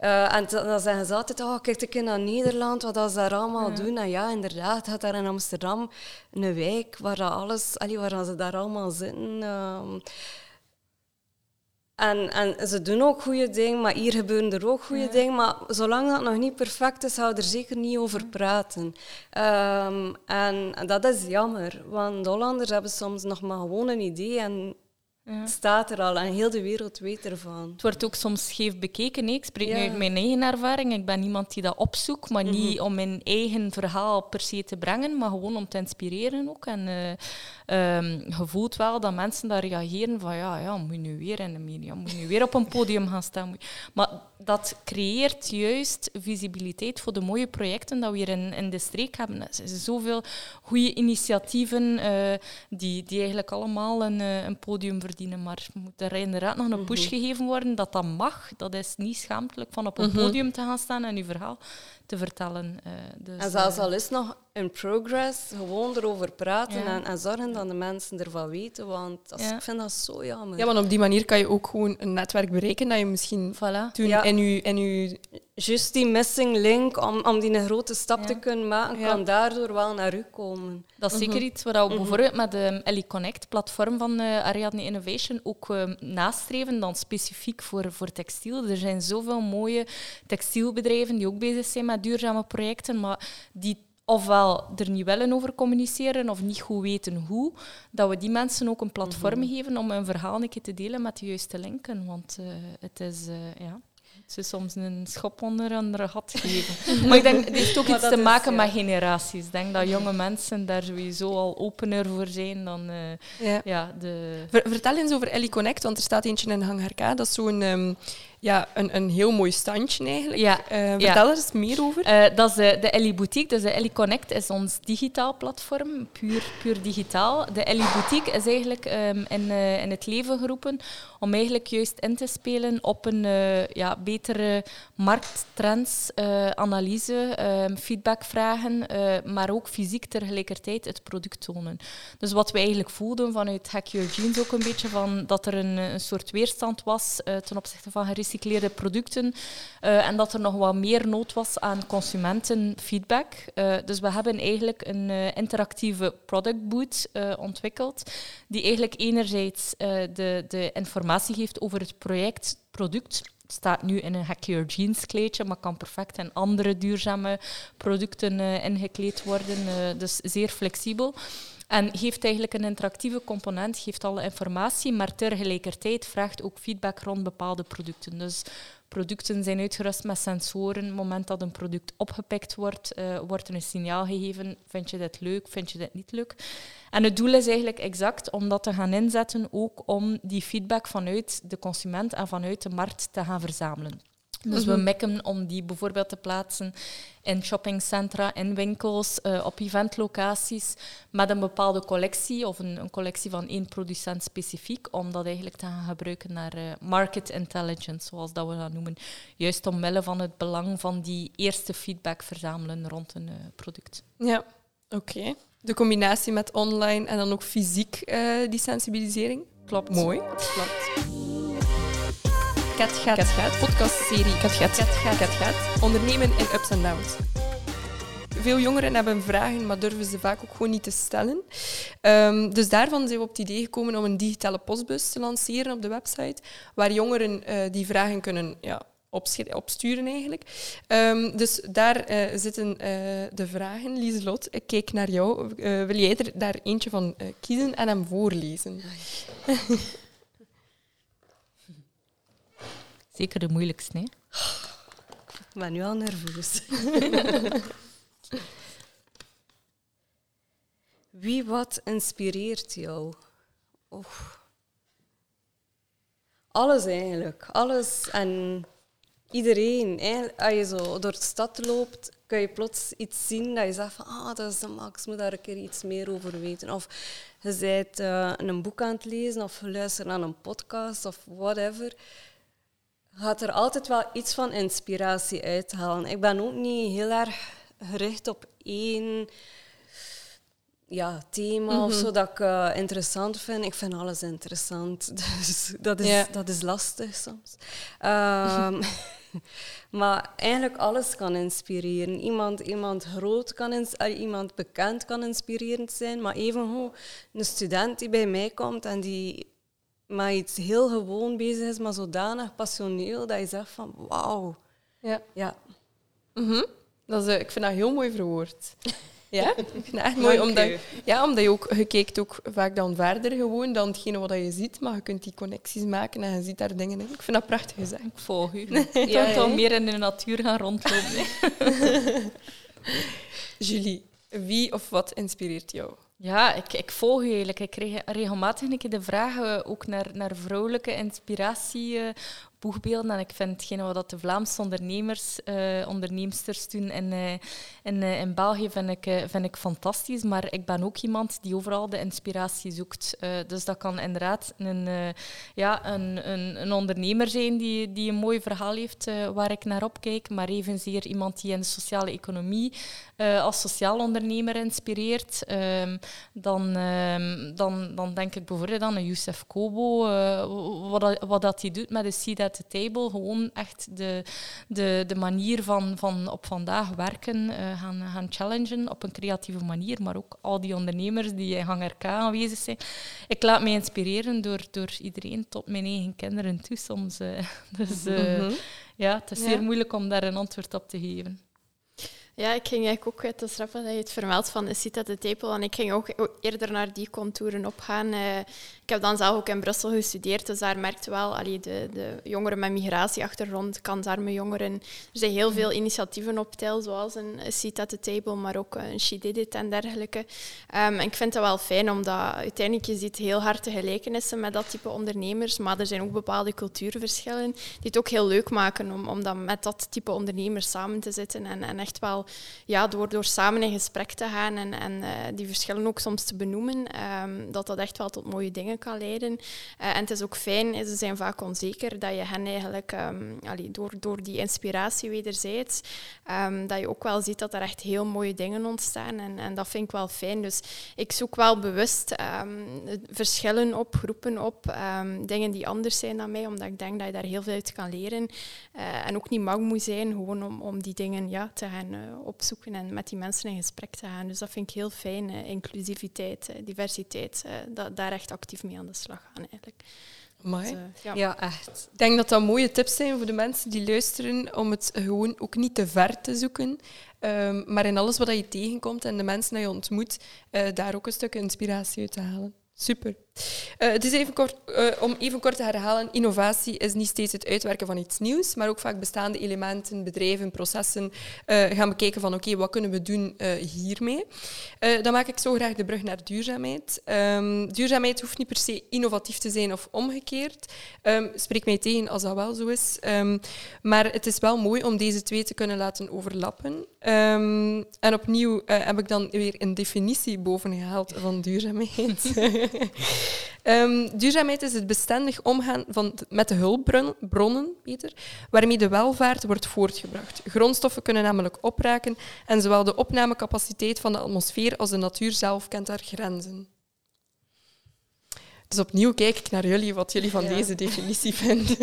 Uh, en dan zeggen ze altijd, oh, kijk ik naar Nederland, wat ze daar allemaal doen. En ja, inderdaad, gaat daar in Amsterdam een wijk waar, dat alles, allee, waar ze daar allemaal zitten. Uh, en, en ze doen ook goede dingen, maar hier gebeuren er ook goede dingen. Maar zolang dat nog niet perfect is, gaan we er zeker niet over praten. Um, en, en, dat is jammer, want Hollanders hebben soms nog maar gewoon een idee en het staat er al en heel de wereld weet ervan. Het wordt ook soms scheef bekeken. Ik spreek nu uit mijn eigen ervaring. Ik ben iemand die dat opzoekt, maar niet mhm. om mijn eigen verhaal per se te brengen, maar gewoon om te inspireren ook. En uh, um, je voelt wel dat mensen daar reageren van ja, ja, moet je nu weer in de media, moet je nu weer op een podium gaan staan. Maar dat creëert juist visibiliteit voor de mooie projecten dat we hier in, in de streek hebben. Er zijn zoveel goede initiatieven uh, die, die eigenlijk allemaal een, uh, een podium verdienen. Maar moet er inderdaad nog een push mhm. gegeven worden dat dat mag. Dat is niet schaamtelijk van op een mhm. podium te gaan staan en je verhaal te vertellen. Uh, dus, en zelfs al is nog in progress, gewoon erover praten en, en, zorgen dat de mensen ervan weten. Want ik vind dat zo jammer. Ja, want op die manier kan je ook gewoon een netwerk bereiken dat je misschien voilà. toen in, je, in je Juist die missing link, om, om die een grote stap te kunnen maken, kan daardoor wel naar u komen. Dat is zeker mhm. iets waar we mhm. bijvoorbeeld met de Ellie Connect, platform van uh, Ariadne Innovation, ook uh, nastreven, dan specifiek voor, voor textiel. Er zijn zoveel mooie textielbedrijven die ook bezig zijn met duurzame projecten, maar die ofwel er niet willen over communiceren of niet goed weten hoe, dat we die mensen ook een platform mhm. geven om hun verhaal een keer te delen met de juiste linken. Want uh, het is, ja ze soms een schop onder een gat geven. maar ik denk, het heeft ook iets te maken met generaties. Ik denk dat jonge mensen daar sowieso al opener voor zijn dan uh, ja. ja. de... Vertel eens over Ellie Connect, want er staat eentje in Hangarka. Dat is zo'n... Um, ja, een, een heel mooi standje eigenlijk. Ja, uh, vertel er eens meer over. Uh, dat is de, de Ellie Boutique. Dus de Ellie Connect is ons digitaal platform, puur, puur digitaal. De Ellie Boutique is eigenlijk um, in, uh, in het leven geroepen om eigenlijk juist in te spelen op een ja, betere markttrends-analyse, um, feedbackvragen, maar ook fysiek tegelijkertijd het product tonen. Dus wat we eigenlijk voelden vanuit Hack Your Jeans ook een beetje, van dat er een, een soort weerstand was ten opzichte van gerecycleerde gerecycleerde producten. Uh, en dat er nog wat meer nood was aan consumentenfeedback. Uh, dus we hebben eigenlijk een uh, interactieve product boot ontwikkeld, die eigenlijk enerzijds de, de informatie geeft over het project, product, het staat nu in een Hack Your Jeans kleedje, maar kan perfect in andere duurzame producten ingekleed worden. Dus zeer flexibel. En geeft eigenlijk een interactieve component, geeft alle informatie, maar tegelijkertijd vraagt ook feedback rond bepaalde producten. Dus producten zijn uitgerust met sensoren. Op het moment dat een product opgepikt wordt, uh, wordt er een signaal gegeven. Vind je dit leuk? Vind je dit niet leuk? En het doel is eigenlijk exact om dat te gaan inzetten, ook om die feedback vanuit de consument en vanuit de markt te gaan verzamelen. Dus we mhm. mikken om die bijvoorbeeld te plaatsen in shoppingcentra, in winkels, uh, op eventlocaties, met een bepaalde collectie of een, een, collectie van één producent specifiek, om dat eigenlijk te gaan gebruiken naar uh, market intelligence, zoals dat we dat noemen. Juist omwille van het belang van die eerste feedback verzamelen rond een uh, product. Ja, oké. De combinatie met online en dan ook fysiek die sensibilisering. Klopt. Mooi. Klopt. Kat Gaat. Kat Gaat. Podcastserie Kat Gaat. Kat Gaat. Kat Gaat. Ondernemen in ups en downs. Veel jongeren hebben vragen, maar durven ze vaak ook gewoon niet te stellen. Um, dus daarvan zijn we op het idee gekomen om een digitale postbus te lanceren op de website, waar jongeren uh, die vragen kunnen ja, opsturen eigenlijk. Um, dus daar uh, zitten uh, de vragen. Lieselot, ik kijk naar jou. Uh, wil jij er daar eentje van kiezen en hem voorlezen? Zeker de moeilijkste, hè? Ik ben nu al nerveus. Wie wat inspireert jou? Oh. Alles eigenlijk. Alles en iedereen. Als je zo door de stad loopt, kun je plots iets zien dat je zegt van ah, dat is de Max, moet daar een keer iets meer over weten. Of je bent uh, een boek aan het lezen of je luistert naar een podcast of whatever gaat er altijd wel iets van inspiratie uithalen. Ik ben ook niet heel erg gericht op één ja, thema of zo dat ik eh, interessant vind. Ik vind alles interessant, dus dat is, dat is lastig soms. Ehm, maar eigenlijk alles kan inspireren. Iemand, iemand groot kan ins- eh, iemand bekend kan inspirerend zijn, maar evengoed een student die bij mij komt en die met iets heel gewoon bezig is, maar zodanig passioneel dat je zegt van wauw. Ja. Ja, Mhm. dat is, eh, ik vind dat heel mooi verwoord. Ja, ik vind dat echt mooi. Omdat, ja, omdat je ook, je kijkt ook vaak dan verder gewoon dan hetgene wat je ziet, maar je kunt die connecties maken en je ziet daar dingen in. Ik vind dat prachtig gezegd. Ik volg u. Ja, ja, toch hè? meer in de natuur gaan rondlopen. Julie, wie of wat inspireert jou? Ja, ik, ik volg u eigenlijk. Ik krijg regelmatig een keer de vraag eh, ook naar, naar vrouwelijke inspiratieboegbeelden. en ik vind hetgene wat dat de Vlaamse ondernemers, eh onderneemsters doen in, eh, in, eh, in België, vind ik, eh, vind ik fantastisch. Maar ik ben ook iemand die overal de inspiratie zoekt. Eh, dus dat kan inderdaad een, eh, ja, een, een, een ondernemer zijn die, die een mooi verhaal heeft eh, waar ik naar opkijk. Maar evenzeer iemand die in de sociale economie eh, als sociaal ondernemer inspireert. Ehm, dan, ehm, dan, dan denk ik bijvoorbeeld aan een Youssef Kobo, eh, wat, dat- wat dat hij doet met de Seat at the Table. Gewoon echt de, de, de manier van, van op vandaag werken eh, gaan, gaan challengen op een creatieve manier. Maar ook al die ondernemers die in Gang RK aanwezig zijn. Ik laat me inspireren door, door iedereen tot mijn eigen kinderen toe soms. eh. dus eh, Mhm. ja, het is Ja. zeer moeilijk om daar een antwoord op te geven. Ja, ik ging eigenlijk ook uit de straffen dat je het vermeldt van de Cita de Tepel. En ik ging ook eerder naar die contouren opgaan. Eh, ik heb dan zelf ook in Brussel gestudeerd, dus daar merkte wel, allee, de, de jongeren met migratieachtergrond, kansarme jongeren. Er zijn heel veel initiatieven op tel, zoals een Cita de Table, maar ook een She Did It en dergelijke. Ehm, en ik vind dat wel fijn, omdat uiteindelijk je ziet heel hard de gelijkenissen met dat type ondernemers, maar er zijn ook bepaalde cultuurverschillen die het ook heel leuk maken om, om dan met dat type ondernemers samen te zitten en, en echt wel ja, door, door samen in gesprek te gaan en, en eh, die verschillen ook soms te benoemen, ehm, dat dat echt wel tot mooie dingen kan leiden. Eh, en het is ook fijn, ze zijn vaak onzeker, dat je hen eigenlijk ehm, door, door die inspiratie wederzijds, ehm, dat je ook wel ziet dat er echt heel mooie dingen ontstaan. En, en dat vind ik wel fijn. Dus ik zoek wel bewust verschillen op, groepen op, dingen die anders zijn dan mij, omdat ik denk dat je daar heel veel uit kan leren. Eh, en ook niet bang moet zijn gewoon om, om die dingen ja, te gaan eh, opzoeken en met die mensen in gesprek te gaan. Dus dat vind ik heel fijn. eh, inclusiviteit, eh, diversiteit, eh, da- daar echt actief mee aan de slag gaan eigenlijk. Amai. Dus, eh, ja. ja echt. Ik denk dat dat mooie tips zijn voor de mensen die luisteren, om het gewoon ook niet te ver te zoeken. Ehm, maar in alles wat je tegenkomt en de mensen die je ontmoet, eh, daar ook een stuk inspiratie uit te halen. Super. Eh, het is even kort, eh, om even kort te herhalen, innovatie is niet steeds het uitwerken van iets nieuws, maar ook vaak bestaande elementen, bedrijven, processen eh, gaan bekijken van oké, wat kunnen we doen hiermee. Dan maak ik zo graag de brug naar duurzaamheid. Ehm, duurzaamheid hoeft niet per se innovatief te zijn of omgekeerd. Ehm, spreek mij tegen als dat wel zo is. Ehm, maar het is wel mooi om deze twee te kunnen laten overlappen. En opnieuw heb ik dan weer een definitie boven gehaald van duurzaamheid. Ehm, duurzaamheid is het bestendig omgaan van, met de hulpbronnen beter, waarmee de welvaart wordt voortgebracht. Grondstoffen kunnen namelijk opraken en zowel de opnamecapaciteit van de atmosfeer als de natuur zelf kent haar grenzen. Dus opnieuw kijk ik naar jullie wat jullie van Ja. deze definitie vinden.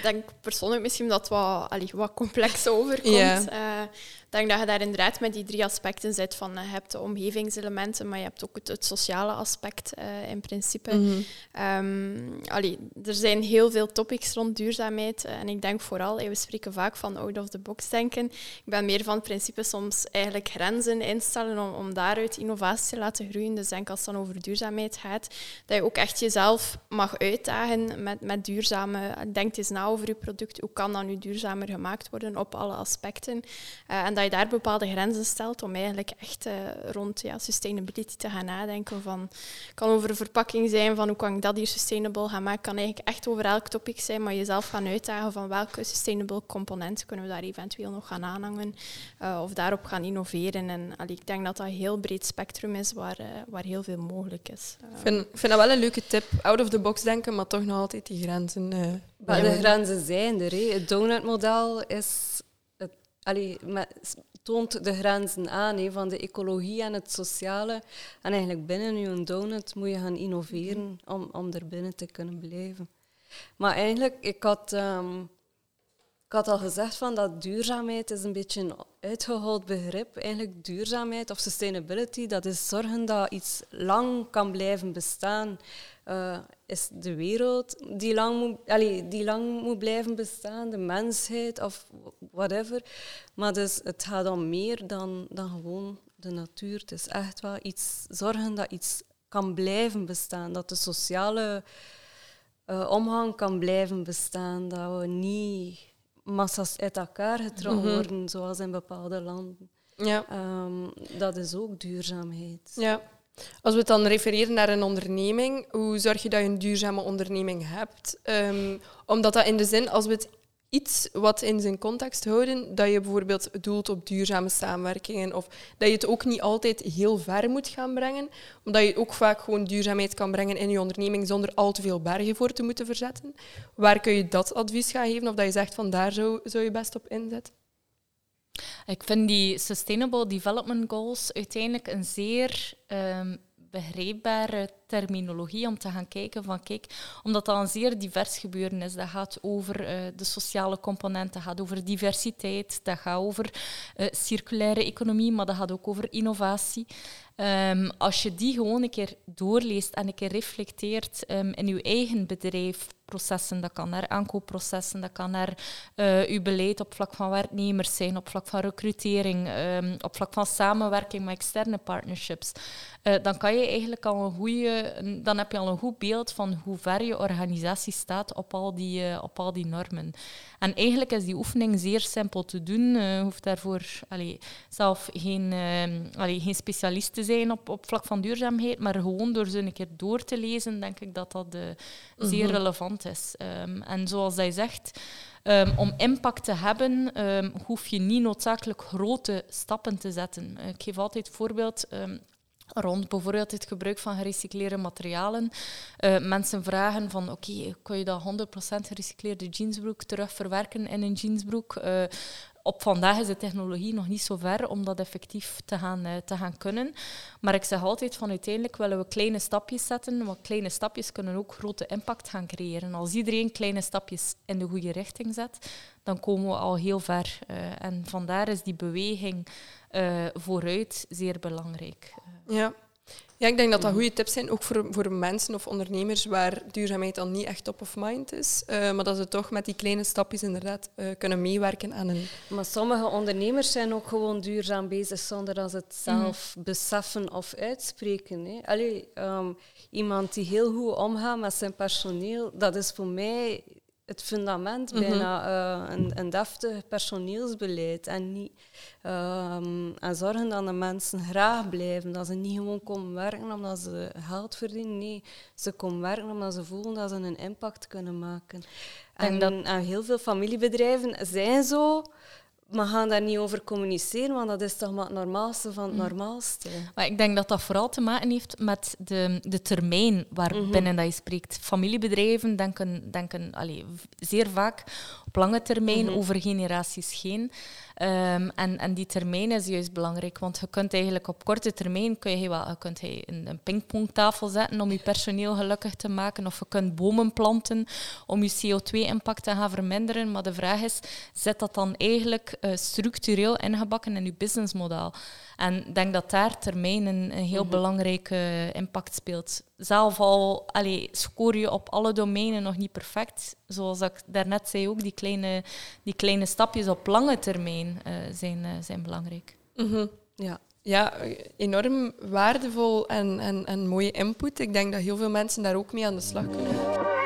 Ik denk persoonlijk misschien dat het wat, allee, wat complex overkomt. Eh, ik denk dat je daar inderdaad met die drie aspecten zit. Van, eh, je hebt de omgevingselementen, maar je hebt ook het, het sociale aspect eh, in principe. Ehm, allee, er zijn heel veel topics rond duurzaamheid. eh, en ik denk vooral, we spreken vaak van out of the box denken. Ik ben meer van het principe soms eigenlijk grenzen instellen om, om daaruit innovatie te laten groeien. Dus denk als het dan over duurzaamheid gaat, dat je ook echt jezelf mag uitdagen met, met duurzame... Denk eens na over je product. Hoe kan dat nu duurzamer gemaakt worden op alle aspecten? Eh, en dat je daar bepaalde grenzen stelt om eigenlijk echt eh, rond ja, sustainability te gaan nadenken. Van, kan over een verpakking zijn, van hoe kan ik dat hier sustainable gaan maken. kan eigenlijk echt over elk topic zijn, maar jezelf gaan uitdagen van welke sustainable componenten kunnen we daar eventueel nog gaan aanhangen eh, of daarop gaan innoveren. En allee, ik denk dat dat een heel breed spectrum is waar, waar heel veel mogelijk is. Ik vind, ik vind dat wel een leuke tip. Out of the box denken, maar toch nog altijd die grenzen. eh de grenzen zijn er. Het donutmodel is het, allee, met, toont de grenzen aan hè, van de ecologie en het sociale. En eigenlijk binnen je donut moet je gaan innoveren om, om er binnen te kunnen blijven. Maar eigenlijk, ik had, ehm, ik had al gezegd van dat duurzaamheid is een beetje een uitgehold begrip. Eigenlijk duurzaamheid of sustainability, dat is zorgen dat iets lang kan blijven bestaan. Uh, is de wereld die lang, moet, allee, die lang moet blijven bestaan, de mensheid of whatever. Maar dus, het gaat om meer dan, dan gewoon de natuur. Het is echt wel iets, zorgen dat iets kan blijven bestaan, dat de sociale uh, omgang kan blijven bestaan, dat we niet massa's uit elkaar getrokken mhm. worden, zoals in bepaalde landen. Ja. Um, dat is ook duurzaamheid. Ja. Als we het dan refereren naar een onderneming, hoe zorg je dat je een duurzame onderneming hebt? Um, omdat dat in de zin, als we het iets wat in zijn context houden, dat je bijvoorbeeld doelt op duurzame samenwerkingen of dat je het ook niet altijd heel ver moet gaan brengen, omdat je ook vaak gewoon duurzaamheid kan brengen in je onderneming zonder al te veel bergen voor te moeten verzetten. Waar kun je dat advies gaan geven of dat je zegt van daar zou, zou je best op inzetten? Ik vind die Sustainable Development Goals uiteindelijk een zeer um, begrijpbare terminologie om te gaan kijken van kijk, omdat dat een zeer divers gebeuren is. Dat gaat over uh, de sociale component, dat gaat over diversiteit, dat gaat over uh, circulaire economie, maar dat gaat ook over innovatie. Um, als je die gewoon een keer doorleest en een keer reflecteert um, in je eigen bedrijf, processen, dat kan naar aankoopprocessen, dat kan naar uh, uw beleid op vlak van werknemers zijn, op vlak van recrutering, um, op vlak van samenwerking met externe partnerships. Uh, dan kan je eigenlijk al een goede, dan heb je al een goed beeld van hoe ver je organisatie staat op al die, uh, op al die normen. En eigenlijk is die oefening zeer simpel te doen. Je hoeft daarvoor zelf geen, geen specialist te zijn op, op vlak van duurzaamheid, maar gewoon door zo een keer door te lezen, denk ik dat dat zeer mhm. relevant is. Ehm, en zoals hij zegt, um, om impact te hebben, um, hoef je niet noodzakelijk grote stappen te zetten. Ik geef altijd het voorbeeld rond bijvoorbeeld het gebruik van gerecycleerde materialen. Uh, mensen vragen van oké, okay, kun je dat 100% gerecycleerde jeansbroek terugverwerken in een jeansbroek? Uh, op vandaag is de technologie nog niet zo ver om dat effectief te gaan, uh, te gaan kunnen. Maar ik zeg altijd van uiteindelijk willen we kleine stapjes zetten, want kleine stapjes kunnen ook grote impact gaan creëren. Als iedereen kleine stapjes in de goede richting zet, dan komen we al heel ver. Uh, en vandaar is die beweging uh, vooruit zeer belangrijk. Ja. Ja, ik denk dat dat goede tips zijn, ook voor, voor mensen of ondernemers waar duurzaamheid dan niet echt top of mind is. Uh, maar dat ze toch met die kleine stapjes inderdaad uh, kunnen meewerken aan een... Maar sommige ondernemers zijn ook gewoon duurzaam bezig zonder dat ze het zelf mhm. beseffen of uitspreken. Hè. Allee, um, iemand die heel goed omgaat met zijn personeel, dat is voor mij het fundament mhm. bijna uh, een, een deftig personeelsbeleid. En, niet, um, en zorgen dat de mensen graag blijven. Dat ze niet gewoon komen werken omdat ze geld verdienen. Nee, ze komen werken omdat ze voelen dat ze een impact kunnen maken. En, dat... en heel veel familiebedrijven zijn zo maar gaan daar niet over communiceren, want dat is toch maar het normaalste van het mm. normaalste. Maar ik denk dat dat vooral te maken heeft met de, de termijn waarbinnen mm dat je spreekt. Familiebedrijven denken, denken allez, zeer vaak op lange termijn, mhm. over generaties heen. Ehm, en, en die termijn is juist belangrijk, want je kunt eigenlijk op korte termijn kun je, wel, kunt een, pingpongtafel zetten om je personeel gelukkig te maken, of je kunt bomen planten om je CO2-impact te gaan verminderen. Maar de vraag is, zet dat dan eigenlijk uh, structureel ingebakken in je businessmodel? En ik denk dat daar termijn een, een heel mm belangrijke impact speelt. Zelf al allee, scoor je op alle domeinen nog niet perfect. Zoals ik daarnet zei ook, die kleine, die kleine stapjes op lange termijn uh, zijn, uh, zijn belangrijk. Mm Ja. Ja, enorm waardevol en, en, en mooie input. Ik denk dat heel veel mensen daar ook mee aan de slag kunnen.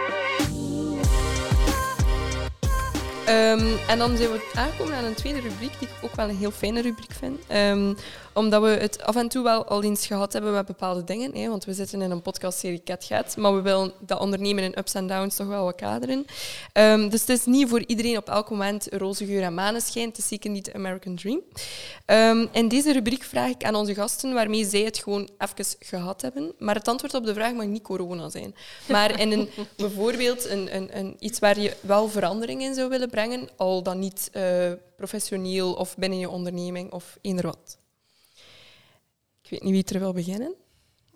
Um, en dan zijn we aangekomen aan een tweede rubriek, die ik ook wel een heel fijne rubriek vind. Um, omdat we het af en toe wel al eens gehad hebben met bepaalde dingen. Hè, want we zitten in een podcastserie Cat maar we willen dat ondernemen in ups en downs toch wel wat kaderen. Um, dus het is niet voor iedereen op elk moment roze geur en maneschijn. Het is zeker niet de American Dream. in deze rubriek vraag ik aan onze gasten waarmee zij het gewoon even gehad hebben. Maar het antwoord op de vraag mag niet corona zijn. Maar in een, bijvoorbeeld een, een, een, iets waar je wel verandering in zou willen brengen, al dan niet uh, professioneel of binnen je onderneming of eender wat. Ik weet niet wie er wil beginnen.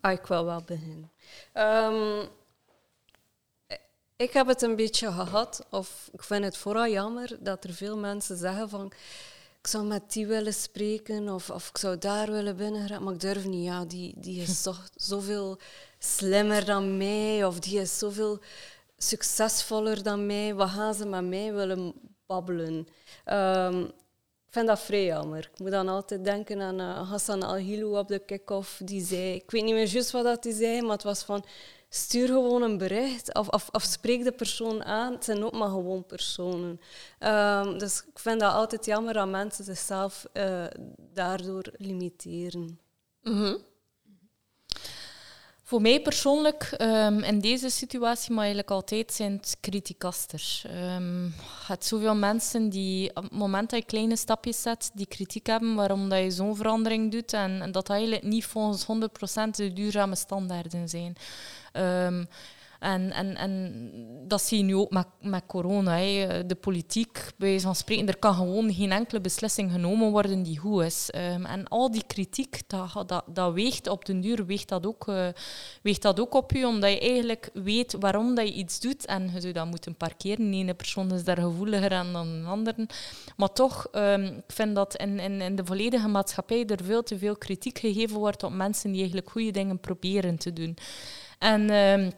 Ah, ik wil wel beginnen. Um, ik heb het een beetje gehad, of ik vind het vooral jammer dat er veel mensen zeggen van ik zou met die willen spreken of, of ik zou daar willen binnen maar ik durf niet. Ja, die, die is toch zoveel slimmer dan mij of die is zoveel succesvoller dan mij. Wat gaan ze met mij willen babbelen? Um, ik vind dat vrij jammer. Ik moet dan altijd denken aan uh, Hassan Al-Hilou op de kick-off. Die zei, ik weet niet meer juist wat dat hij zei, maar het was van stuur gewoon een bericht of, of, spreek de persoon aan. Het zijn ook maar gewoon personen. Um, dus ik vind dat altijd jammer dat mensen zichzelf uh, daardoor limiteren. -hmm. Voor mij persoonlijk, um, in deze situatie, maar eigenlijk altijd zijn het criticasters. Um, je hebt zoveel mensen die op het moment dat je kleine stapjes zet, die kritiek hebben waarom dat je zo'n verandering doet en, en dat eigenlijk niet volgens 100% de duurzame standaarden zijn. Um, en, en, en dat zie je nu ook met, met corona. Hè. De politiek, bij van spreken, er kan gewoon geen enkele beslissing genomen worden die goed is. Um, en al die kritiek, dat, dat, weegt op den duur, weegt dat, ook, uh, weegt dat ook op je, omdat je eigenlijk weet waarom dat je iets doet. En je zou dat moeten parkeren. De ene persoon is daar gevoeliger aan dan een andere. Maar toch, um, ik vind dat in, in, in de volledige maatschappij er veel te veel kritiek gegeven wordt op mensen die eigenlijk goede dingen proberen te doen. En... Um,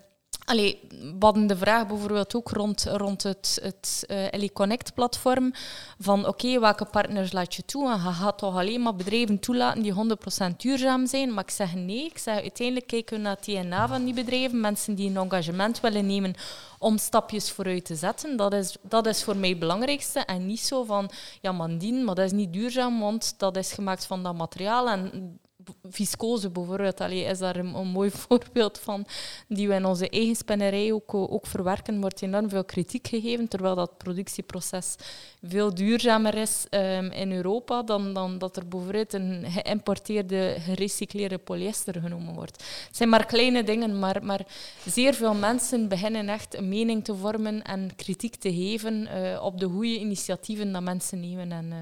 Allee, we hadden de vraag bijvoorbeeld ook rond, rond het, het uh, Ellie Connect-platform. Van oké, welke partners laat je toe? En je gaat toch alleen maar bedrijven toelaten die 100% duurzaam zijn? Maar ik zeg nee. Ik zeg uiteindelijk kijken we naar het DNA van die bedrijven. Mensen die een engagement willen nemen om stapjes vooruit te zetten. Dat is, dat is voor mij het belangrijkste. En niet zo van, ja, mandien, maar dat is niet duurzaam, want dat is gemaakt van dat materiaal. En viscose bijvoorbeeld allee, is daar een, mooi voorbeeld van, die we in onze eigen spinnerij ook, ook verwerken, wordt enorm veel kritiek gegeven, terwijl dat productieproces veel duurzamer is um, in Europa dan, dan dat er bijvoorbeeld een geïmporteerde, gerecycleerde polyester genomen wordt. Het zijn maar kleine dingen, maar, maar zeer veel mensen beginnen echt een mening te vormen en kritiek te geven uh, op de goede initiatieven dat mensen nemen. En, uh,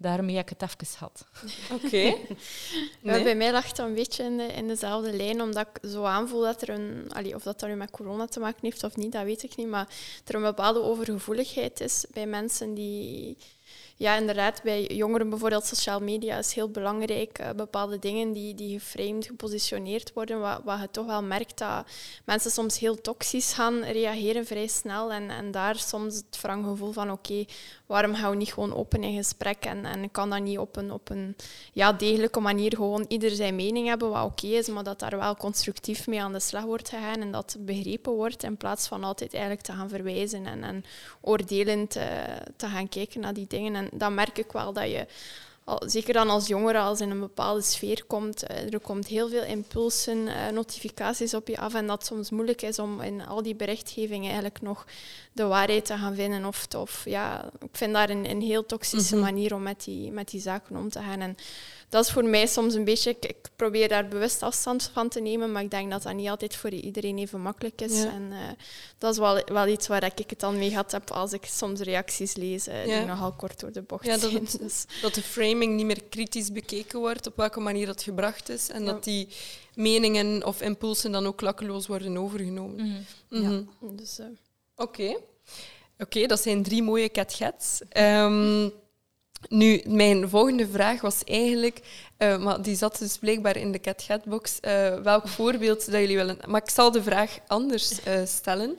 daarmee heb ik het even gehad. Oké. nee. Bij mij lag het een beetje in, de, in, dezelfde lijn, omdat ik zo aanvoel dat er een... Allee, of dat er nu met corona te maken heeft of niet, dat weet ik niet. Maar er een bepaalde overgevoeligheid is bij mensen die ja, inderdaad, bij jongeren bijvoorbeeld, social media is heel belangrijk. Uh, bepaalde dingen die, die geframed, gepositioneerd worden, wat, wat je toch wel merkt dat mensen soms heel toxisch gaan reageren vrij snel. En, en daar soms het gevoel van, oké, waarom gaan we niet gewoon open in gesprek? En, en kan dat niet op een, op een ja, degelijke manier gewoon ieder zijn mening hebben, wat oké is, maar dat daar wel constructief mee aan de slag wordt gegaan en dat begrepen wordt, in plaats van altijd eigenlijk te gaan verwijzen en, en oordelend uh, te gaan kijken naar die dingen. En dan merk ik wel dat je, zeker dan als jongere, als in een bepaalde sfeer komt, eh, er komt heel veel impulsen, uh, notificaties op je af en dat soms moeilijk is om in al die berichtgeving eigenlijk nog de waarheid te gaan vinden. Of, of ja, ik vind daar een, een heel toxische mhm. manier om met die, met die zaken om te gaan. En dat is voor mij soms een beetje... Ik, probeer daar bewust afstand van te nemen, maar ik denk dat dat niet altijd voor iedereen even makkelijk is. En uh, dat is wel, wel iets waar ik het dan mee gehad heb als ik soms reacties lees uh, die nogal kort door de bocht ja, dat, het, dus. dat de framing niet meer kritisch bekeken wordt, op welke manier dat gebracht is. En dat die meningen of impulsen dan ook klakkeloos worden overgenomen. Mm -hmm. Ja, dus... Uh, Oké. Oké, dat zijn drie mooie catgets. Um, nu, mijn volgende vraag was eigenlijk, uh, maar die zat dus blijkbaar in de catgetbox, uh, welk voorbeeld dat jullie willen... Maar ik zal de vraag anders uh, stellen.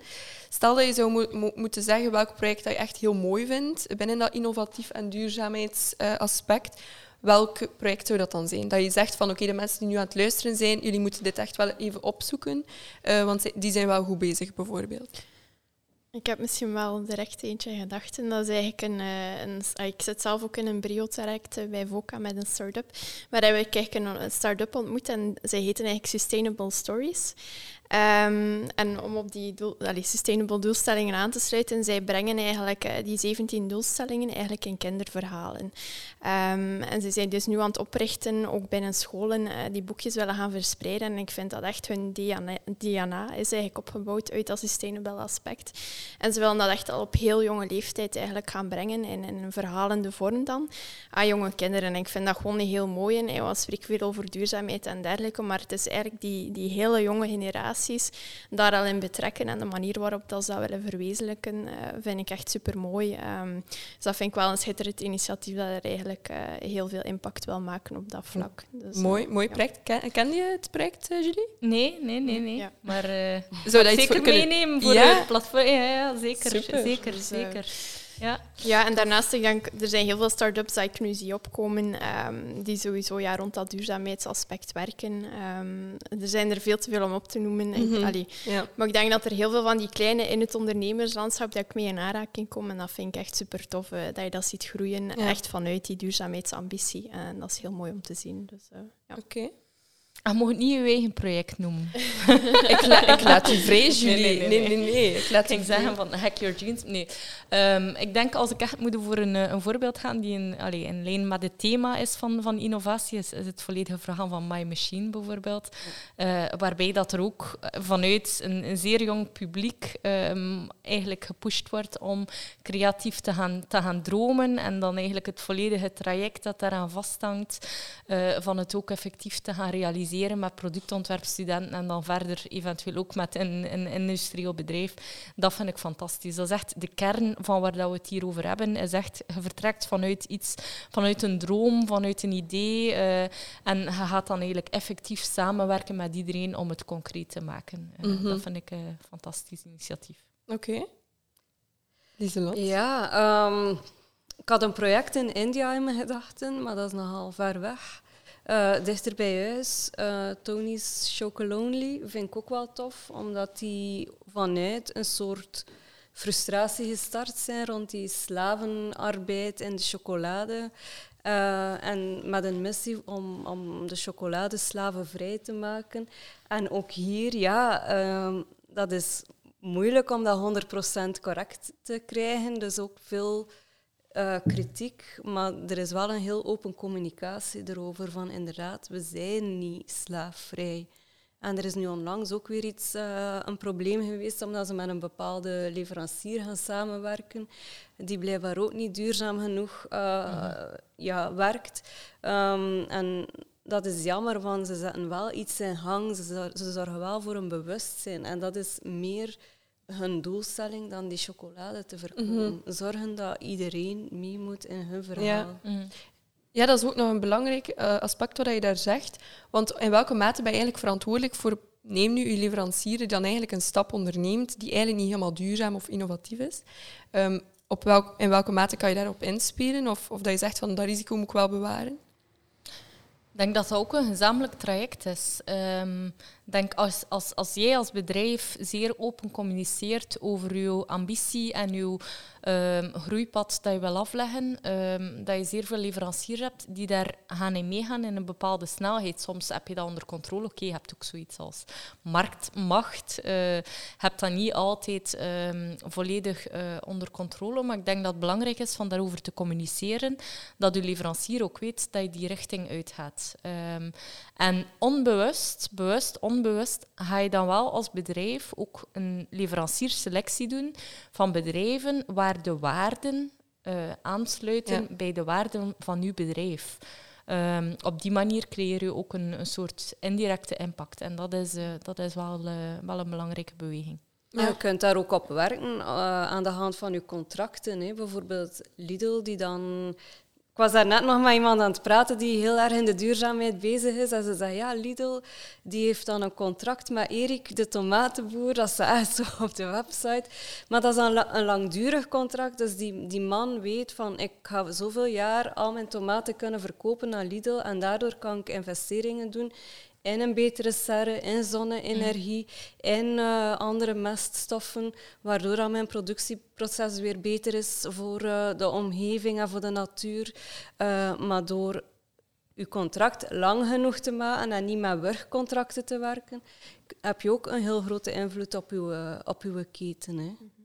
Stel dat je zou mo mo moeten zeggen welk project dat je echt heel mooi vindt binnen dat innovatief en duurzaamheidsaspect. welk project zou dat dan zijn? Dat je zegt van oké, de mensen die nu aan het luisteren zijn, jullie moeten dit echt wel even opzoeken, want die zijn wel goed bezig bijvoorbeeld. Ik heb misschien wel direct eentje gedacht. En dat is eigenlijk een, eh, een, ah, Ik zit zelf ook in een brio-traject bij VOCA met een start-up. Waar we een start-up ontmoet en zij heten eigenlijk Sustainable Stories. Ehm, en om op die doel, allee, sustainable doelstellingen aan te sluiten, zij brengen eigenlijk uh, die 17 doelstellingen eigenlijk in kinderverhalen. Um, en ze zijn dus nu aan het oprichten, ook binnen scholen, uh, die boekjes willen gaan verspreiden. En ik vind dat echt hun DNA, is eigenlijk opgebouwd uit dat sustainable aspect. En ze willen dat echt al op heel jonge leeftijd eigenlijk gaan brengen in, in een verhalende vorm dan aan jonge kinderen. En ik vind dat gewoon heel mooi. En we spreken veel over duurzaamheid en dergelijke, maar het is eigenlijk die, die hele jonge daar al in betrekken. En de manier waarop dat ze dat willen verwezenlijken, uh, vind ik echt super mooi. Um, dus dat vind ik wel een schitterend initiatief dat er eigenlijk uh, heel veel impact wil maken op dat vlak. Dus, mooi, mooi project. Ken, ken, je het project, Julie? Nee, nee, nee. nee. Ja. Maar Zou dat zeker meenemen voor ja? het platform. Ja, ja zeker. Super. Zeker, dus, zeker. Ja. ja, en daarnaast, ik denk, er zijn heel veel start-ups die ik nu zie opkomen, um, die sowieso ja, rond dat duurzaamheidsaspect werken. Um, er zijn er veel te veel om op te noemen. Mm -hmm. ja. Maar ik denk dat er heel veel van die kleine in het ondernemerslandschap dat ik mee in aanraking kom. En dat vind ik echt super tof, uh, dat je dat ziet groeien, ja. echt vanuit die duurzaamheidsambitie. En dat is heel mooi om te zien. Dus, uh, ja. Oké. Je mag niet je eigen project noemen. ik, la ik, laat je vrees, jullie. Nee, nee, nee. nee, nee, Ik laat ik zeggen van hack your jeans. Nee. Um, ik denk als ik echt moet voor een, eh, een voorbeeld gaan die in, allee, in lijn met het thema is van, van innovatie, is, is het volledige verhaal van My Machine bijvoorbeeld. Uh, waarbij dat er ook vanuit een, een zeer jong publiek um, eigenlijk gepusht wordt om creatief te gaan, te gaan dromen en dan eigenlijk het volledige traject dat daaraan vasthangt, uh, van het ook effectief te gaan realiseren met productontwerpstudenten en dan verder eventueel ook met een, een industrieel bedrijf. Dat vind ik fantastisch. Dat is echt de kern van waar dat we het hier over hebben. Is echt, je vertrekt vanuit iets, vanuit een droom, vanuit een idee. Uh, en je gaat dan eigenlijk effectief samenwerken met iedereen om het concreet te maken. Uh, mm -hmm. Dat vind ik een fantastisch initiatief. Oké. Okay. Lieselot? Ja, um, ik had een project in India in mijn gedachten, maar dat is nogal ver weg. Uh, dichter bij huis, uh, Tony's Chocolonely vind ik ook wel tof, omdat die vanuit een soort frustratie gestart zijn rond die slavenarbeid en de chocolade. Uh, en met een missie om, om de chocoladeslaven vrij te maken. En ook hier, ja, uh, dat is moeilijk om dat 100% correct te krijgen. Dus ook veel uh, kritiek, maar er is wel een heel open communicatie erover van inderdaad, we zijn niet slaafvrij. En er is nu onlangs ook weer iets, uh, een probleem geweest omdat ze met een bepaalde leverancier gaan samenwerken, die blijkbaar ook niet duurzaam genoeg uh, mm. ja, werkt. Um, en dat is jammer, want ze zetten wel iets in gang, ze, ze zorgen wel voor een bewustzijn. En dat is meer hun doelstelling dan die chocolade te verkopen. Mm Zorgen dat iedereen mee moet in hun verhaal. Ja, mm. ja dat is ook nog een belangrijk uh, aspect wat je daar zegt. Want in welke mate ben je eigenlijk verantwoordelijk voor... Neem nu je leverancier die dan eigenlijk een stap onderneemt die eigenlijk niet helemaal duurzaam of innovatief is. Um, op welk, in welke mate kan je daarop inspelen? Of, of dat je zegt van dat risico moet ik wel bewaren? Ik denk dat dat ook een gezamenlijk traject is. Um, denk als, als, als jij als bedrijf zeer open communiceert over je ambitie en je um, groeipad dat je wil afleggen, um, dat je zeer veel leveranciers hebt die daar gaan in meegaan in een bepaalde snelheid. Soms heb je dat onder controle. Oké, je hebt ook zoiets als marktmacht. Uh, je hebt dat niet altijd um, volledig uh, onder controle, maar ik denk dat het belangrijk is van daarover te communiceren, dat je leverancier ook weet dat je die richting uitgaat. en onbewust, bewust, onbewust ga je dan wel als bedrijf ook een leveranciersselectie doen van bedrijven waar de waarden uh, aansluiten bij de waarden van uw bedrijf. Um, op die manier creëer je ook een, een soort indirecte impact. En dat is, uh, dat is wel, uh, wel een belangrijke beweging. Ja. Je kunt daar ook op werken aan de hand van je contracten. Hè. Bijvoorbeeld Lidl, die dan ik was daar net nog met iemand aan het praten die heel erg in de duurzaamheid bezig is. En ze zei, ja, Lidl die heeft dan een contract met Erik, de tomatenboer. Dat ze echt zo op de website. Maar dat is een, een langdurig contract. Dus die, die man weet van, ik ga zoveel jaar al mijn tomaten kunnen verkopen aan Lidl. En daardoor kan ik investeringen doen in een betere serre, in zonne-energie, in uh, andere meststoffen, waardoor dat mijn productieproces weer beter is voor uh, de omgeving en voor de natuur. Uh, maar door je contract lang genoeg te maken en niet met werkcontracten te werken, heb je ook een heel grote invloed op je, eh, op je keten. Hè.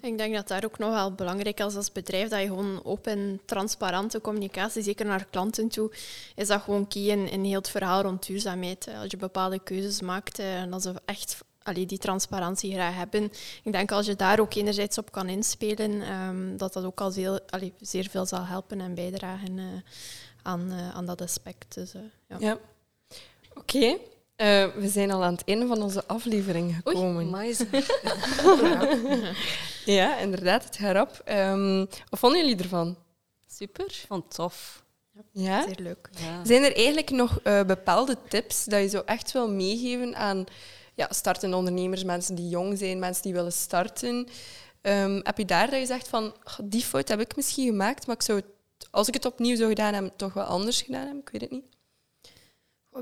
Ik denk dat daar ook nog wel belangrijk is als bedrijf, dat je gewoon open, transparante communicatie, zeker naar klanten toe, is dat gewoon key in, heel het verhaal rond duurzaamheid. Als je bepaalde keuzes maakt eh, en als ze echt allee, die transparantie graag hebben. Ik denk als je daar ook enerzijds op kan inspelen, um, dat dat ook al zeer, zeer veel zal helpen en bijdragen uh, aan, aan dat aspect. Dus, ja. ja. Oké. We zijn al aan het einde van onze aflevering gekomen. Oei, ja, inderdaad, het gaat op. Um, wat vonden jullie ervan? Super. Van tof. Ja? Zeer leuk. Ja. Zijn er eigenlijk nog bepaalde tips dat je zo echt wil meegeven aan ja, startende ondernemers, mensen die jong zijn, mensen die willen starten. Um, heb je daar dat je zegt van, die fout heb ik misschien gemaakt, maar ik zou het, als ik het opnieuw zou gedaan hebben, toch wel anders gedaan hebben? Ik weet het niet.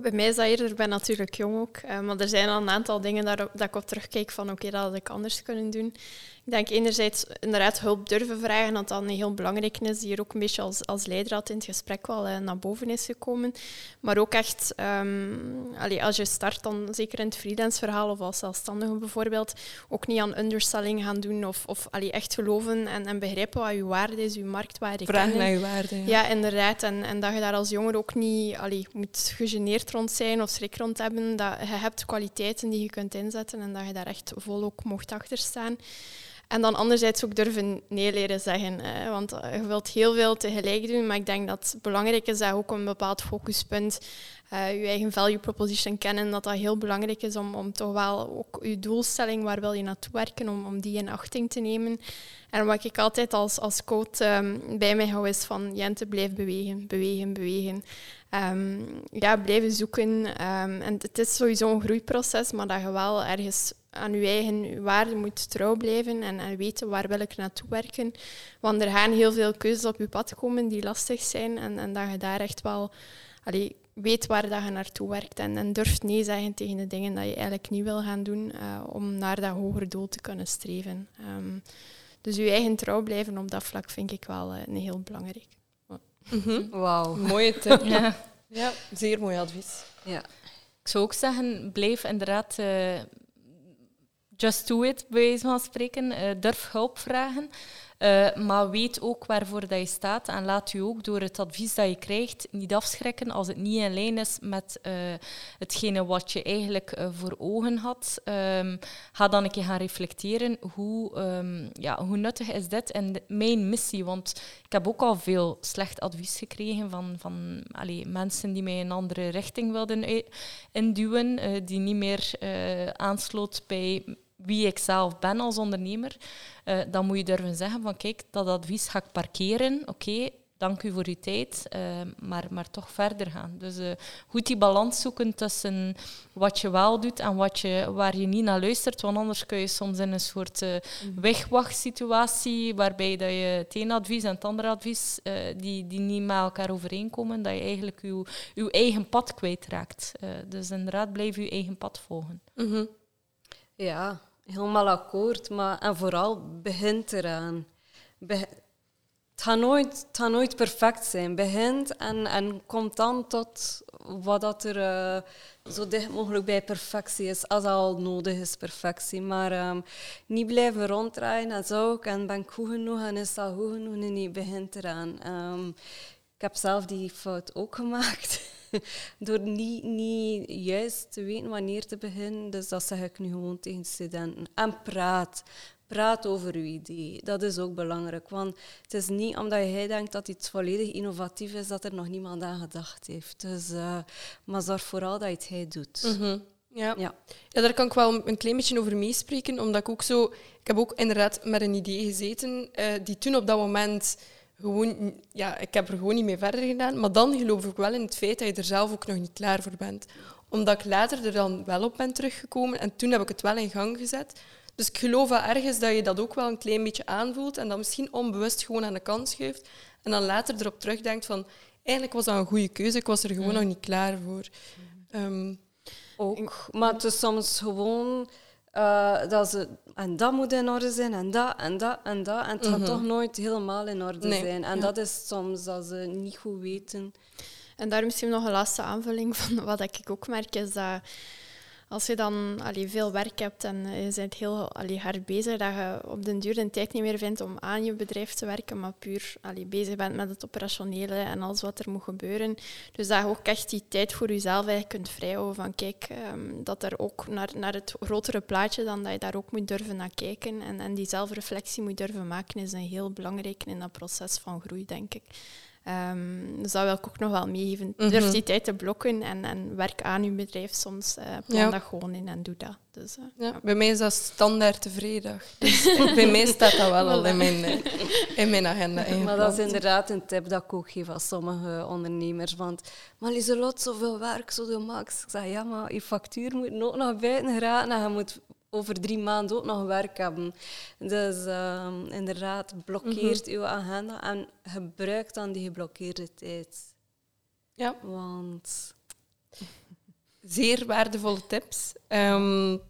Bij mij is dat eerder, ik ben natuurlijk jong ook, uh, maar er zijn al een aantal dingen daar, dat ik op terugkijk van oké, dat had ik anders kunnen doen. Ik denk enerzijds inderdaad hulp durven vragen, dat dat een heel belangrijk is, die hier ook een beetje als, als leidraad in het gesprek wel uh, naar boven is gekomen. Maar ook echt, um, allee, als je start, dan zeker in het freelance verhaal of als zelfstandige bijvoorbeeld, ook niet aan underselling gaan doen of, of allee, echt geloven en, en begrijpen wat je waarde is, je marktwaarde Vragen naar je waarde. Ja, ja inderdaad. En, en dat je daar als jonger ook niet allee, moet gegeneerd rond zijn of schrik rond hebben. Dat je hebt kwaliteiten die je kunt inzetten en dat je daar echt vol ook mocht achter staan. En dan anderzijds ook durven nee leren zeggen. Want je wilt heel veel tegelijk doen, maar ik denk dat het belangrijk is dat ook een bepaald focuspunt, uh, je eigen value proposition kennen, dat dat heel belangrijk is om, om toch wel ook je doelstelling, waar wil je naartoe werken, om, om die in achting te nemen. En wat ik altijd als, als quote um, bij mij hou is van Jente, blijf bewegen, bewegen, bewegen. Um, ja, blijven zoeken. Um, en het is sowieso een groeiproces, maar dat je wel ergens aan je eigen waarde moet trouw blijven en, en, weten waar wil ik naartoe werken. Want er gaan heel veel keuzes op je pad komen die lastig zijn en, en dat je daar echt wel allee, weet waar dat je naartoe werkt en, en durft nee zeggen tegen de dingen dat je eigenlijk niet wil gaan doen uh, om naar dat hogere doel te kunnen streven. Um, dus je eigen trouw blijven op dat vlak vind ik wel uh, een heel belangrijk. Mm -hmm. Wauw. Mooie tip. ja. ja, zeer mooi advies. Ja. Ik zou ook zeggen, blijf inderdaad uh, just do it, bij wijze van spreken. Uh, durf hulp vragen. Uh, maar weet ook waarvoor dat je staat en laat u ook door het advies dat je krijgt niet afschrikken als het niet in lijn is met uh, hetgene wat je eigenlijk voor ogen had. Um, ga dan een keer gaan reflecteren hoe, um, ja, hoe nuttig is dit en mijn missie. Want ik heb ook al veel slecht advies gekregen van, van allee, mensen die mij een andere richting wilden induwen, die niet meer aansloot bij wie ik zelf ben als ondernemer, uh, dan moet je durven zeggen van kijk, dat advies ga ik parkeren. Oké, okay, dank u voor uw tijd, uh, maar, maar toch verder gaan. Dus uh, goed die balans zoeken tussen wat je wel doet en wat je, waar je niet naar luistert. Want anders kun je soms in een soort uh, wegwachtsituatie waarbij dat je het ene advies en het andere advies die, die niet met elkaar overeenkomen, dat je eigenlijk je, je eigen pad kwijtraakt. dus inderdaad, blijf je eigen pad volgen. Mm -hmm. Ja, helemaal akkoord. Maar, en vooral begint eraan. Be het, gaat nooit, het gaat nooit perfect zijn. Begint en, en komt dan tot wat dat er uh, zo dicht mogelijk bij perfectie is, als al nodig is, perfectie. Maar um, niet blijven ronddraaien en zo, en ben ik goed genoeg en is dat goed genoeg? Nee, nee begint eraan. Um, ik heb zelf die fout ook gemaakt. Door niet, niet juist te weten wanneer te beginnen. Dus dat zeg ik nu gewoon tegen studenten. En praat. Praat over uw idee. Dat is ook belangrijk. Want het is niet omdat jij denkt dat iets volledig innovatief is, dat er nog niemand aan gedacht heeft. Dus, uh, maar zorg vooral dat je het hij doet. Mm -hmm. Ja. Ja. ja, daar kan ik wel een klein beetje over meespreken, omdat ik ook zo... Ik heb ook inderdaad met een idee gezeten uh, die toen op dat moment gewoon, ja, ik heb er gewoon niet mee verder gedaan. Maar dan geloof ik wel in het feit dat je er zelf ook nog niet klaar voor bent. Omdat ik later er dan wel op ben teruggekomen en toen heb ik het wel in gang gezet. Dus ik geloof wel ergens dat je dat ook wel een klein beetje aanvoelt en dat misschien onbewust gewoon aan de kant schuift. En dan later erop terugdenkt van, eigenlijk was dat een goede keuze, ik was er gewoon nog niet klaar voor. Um, ook. Maar het is soms gewoon uh, dat ze, en dat moet in orde zijn, en dat, en dat, en dat. En het gaat mm -hmm. toch nooit helemaal in orde nee. zijn. En ja. dat is soms dat ze niet goed weten. En daar misschien nog een laatste aanvulling van wat ik ook merk, is dat als je dan allee, veel werk hebt en je bent heel allee, hard bezig, dat je op den duur de tijd niet meer vindt om aan je bedrijf te werken, maar puur allee, bezig bent met het operationele en alles wat er moet gebeuren. Dus dat je ook echt die tijd voor jezelf eigenlijk kunt vrijhouden van kijk, um, dat er ook naar, naar het grotere plaatje, dan dat je daar ook moet durven naar kijken en, en die zelfreflectie moet durven maken, is een heel belangrijk in dat proces van groei, denk ik. Um, dus dat wil ik ook nog wel meegeven. Mm Durf die tijd te blokken en, en werk aan je bedrijf soms. Uh, plan ja. dat gewoon in en doe dat. Dus, uh, ja, ja. Bij mij is dat standaard tevreden. Dus bij mij staat dat wel al in mijn, uh, in mijn agenda. Maar dat is inderdaad een tip dat ik ook geef aan sommige ondernemers. Want, maar Lieselot, zoveel werk, zo de max. Ik zeg, ja, maar je factuur moet ook nog buiten geraken en je moet over drie maanden ook nog werk hebben. Dus uh, inderdaad, blokkeert mm uw agenda en gebruik dan die geblokkeerde tijd. Ja. Want... Zeer waardevolle tips. Um,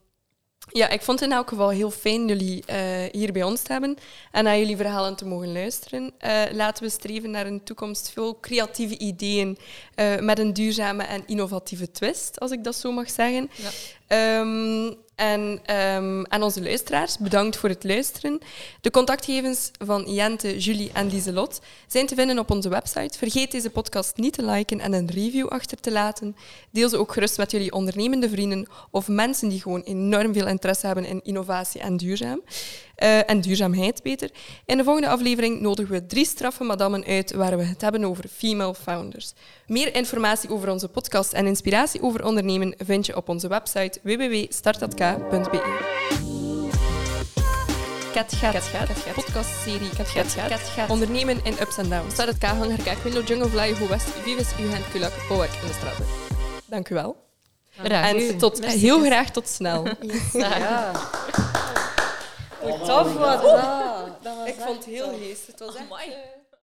ja, ik vond het in elk geval heel fijn jullie uh, hier bij ons te hebben en naar jullie verhalen te mogen luisteren. Uh, laten we streven naar een toekomst vol creatieve ideeën uh, met een duurzame en innovatieve twist, als ik dat zo mag zeggen. Ja. Um, en aan onze luisteraars, bedankt voor het luisteren. De contactgevens van Jente, Julie en Lieselot zijn te vinden op onze website. Vergeet deze podcast niet te liken en een review achter te laten. Deel ze ook gerust met jullie ondernemende vrienden of mensen die gewoon enorm veel interesse hebben in innovatie en duurzaam. Uh, en duurzaamheid beter. In de volgende aflevering nodigen we drie straffe madammen uit waar we het hebben over female founders. Meer informatie over onze podcast en inspiratie over ondernemen vind je op onze website www.startatk.be. Kat gaat, Kat gaat, Kat podcastserie Kat gaat, Kat gaat, ondernemen in ups en downs. Start het K, hanger kijk, window jungle fly, hoe west, vives, u hand, kulak, bouwwerk in de straat. Dank u wel. En tot, heel graag tot snel. Yes. Ja. Hoe tof was dat? Ik vond het heel geest. Het was echt...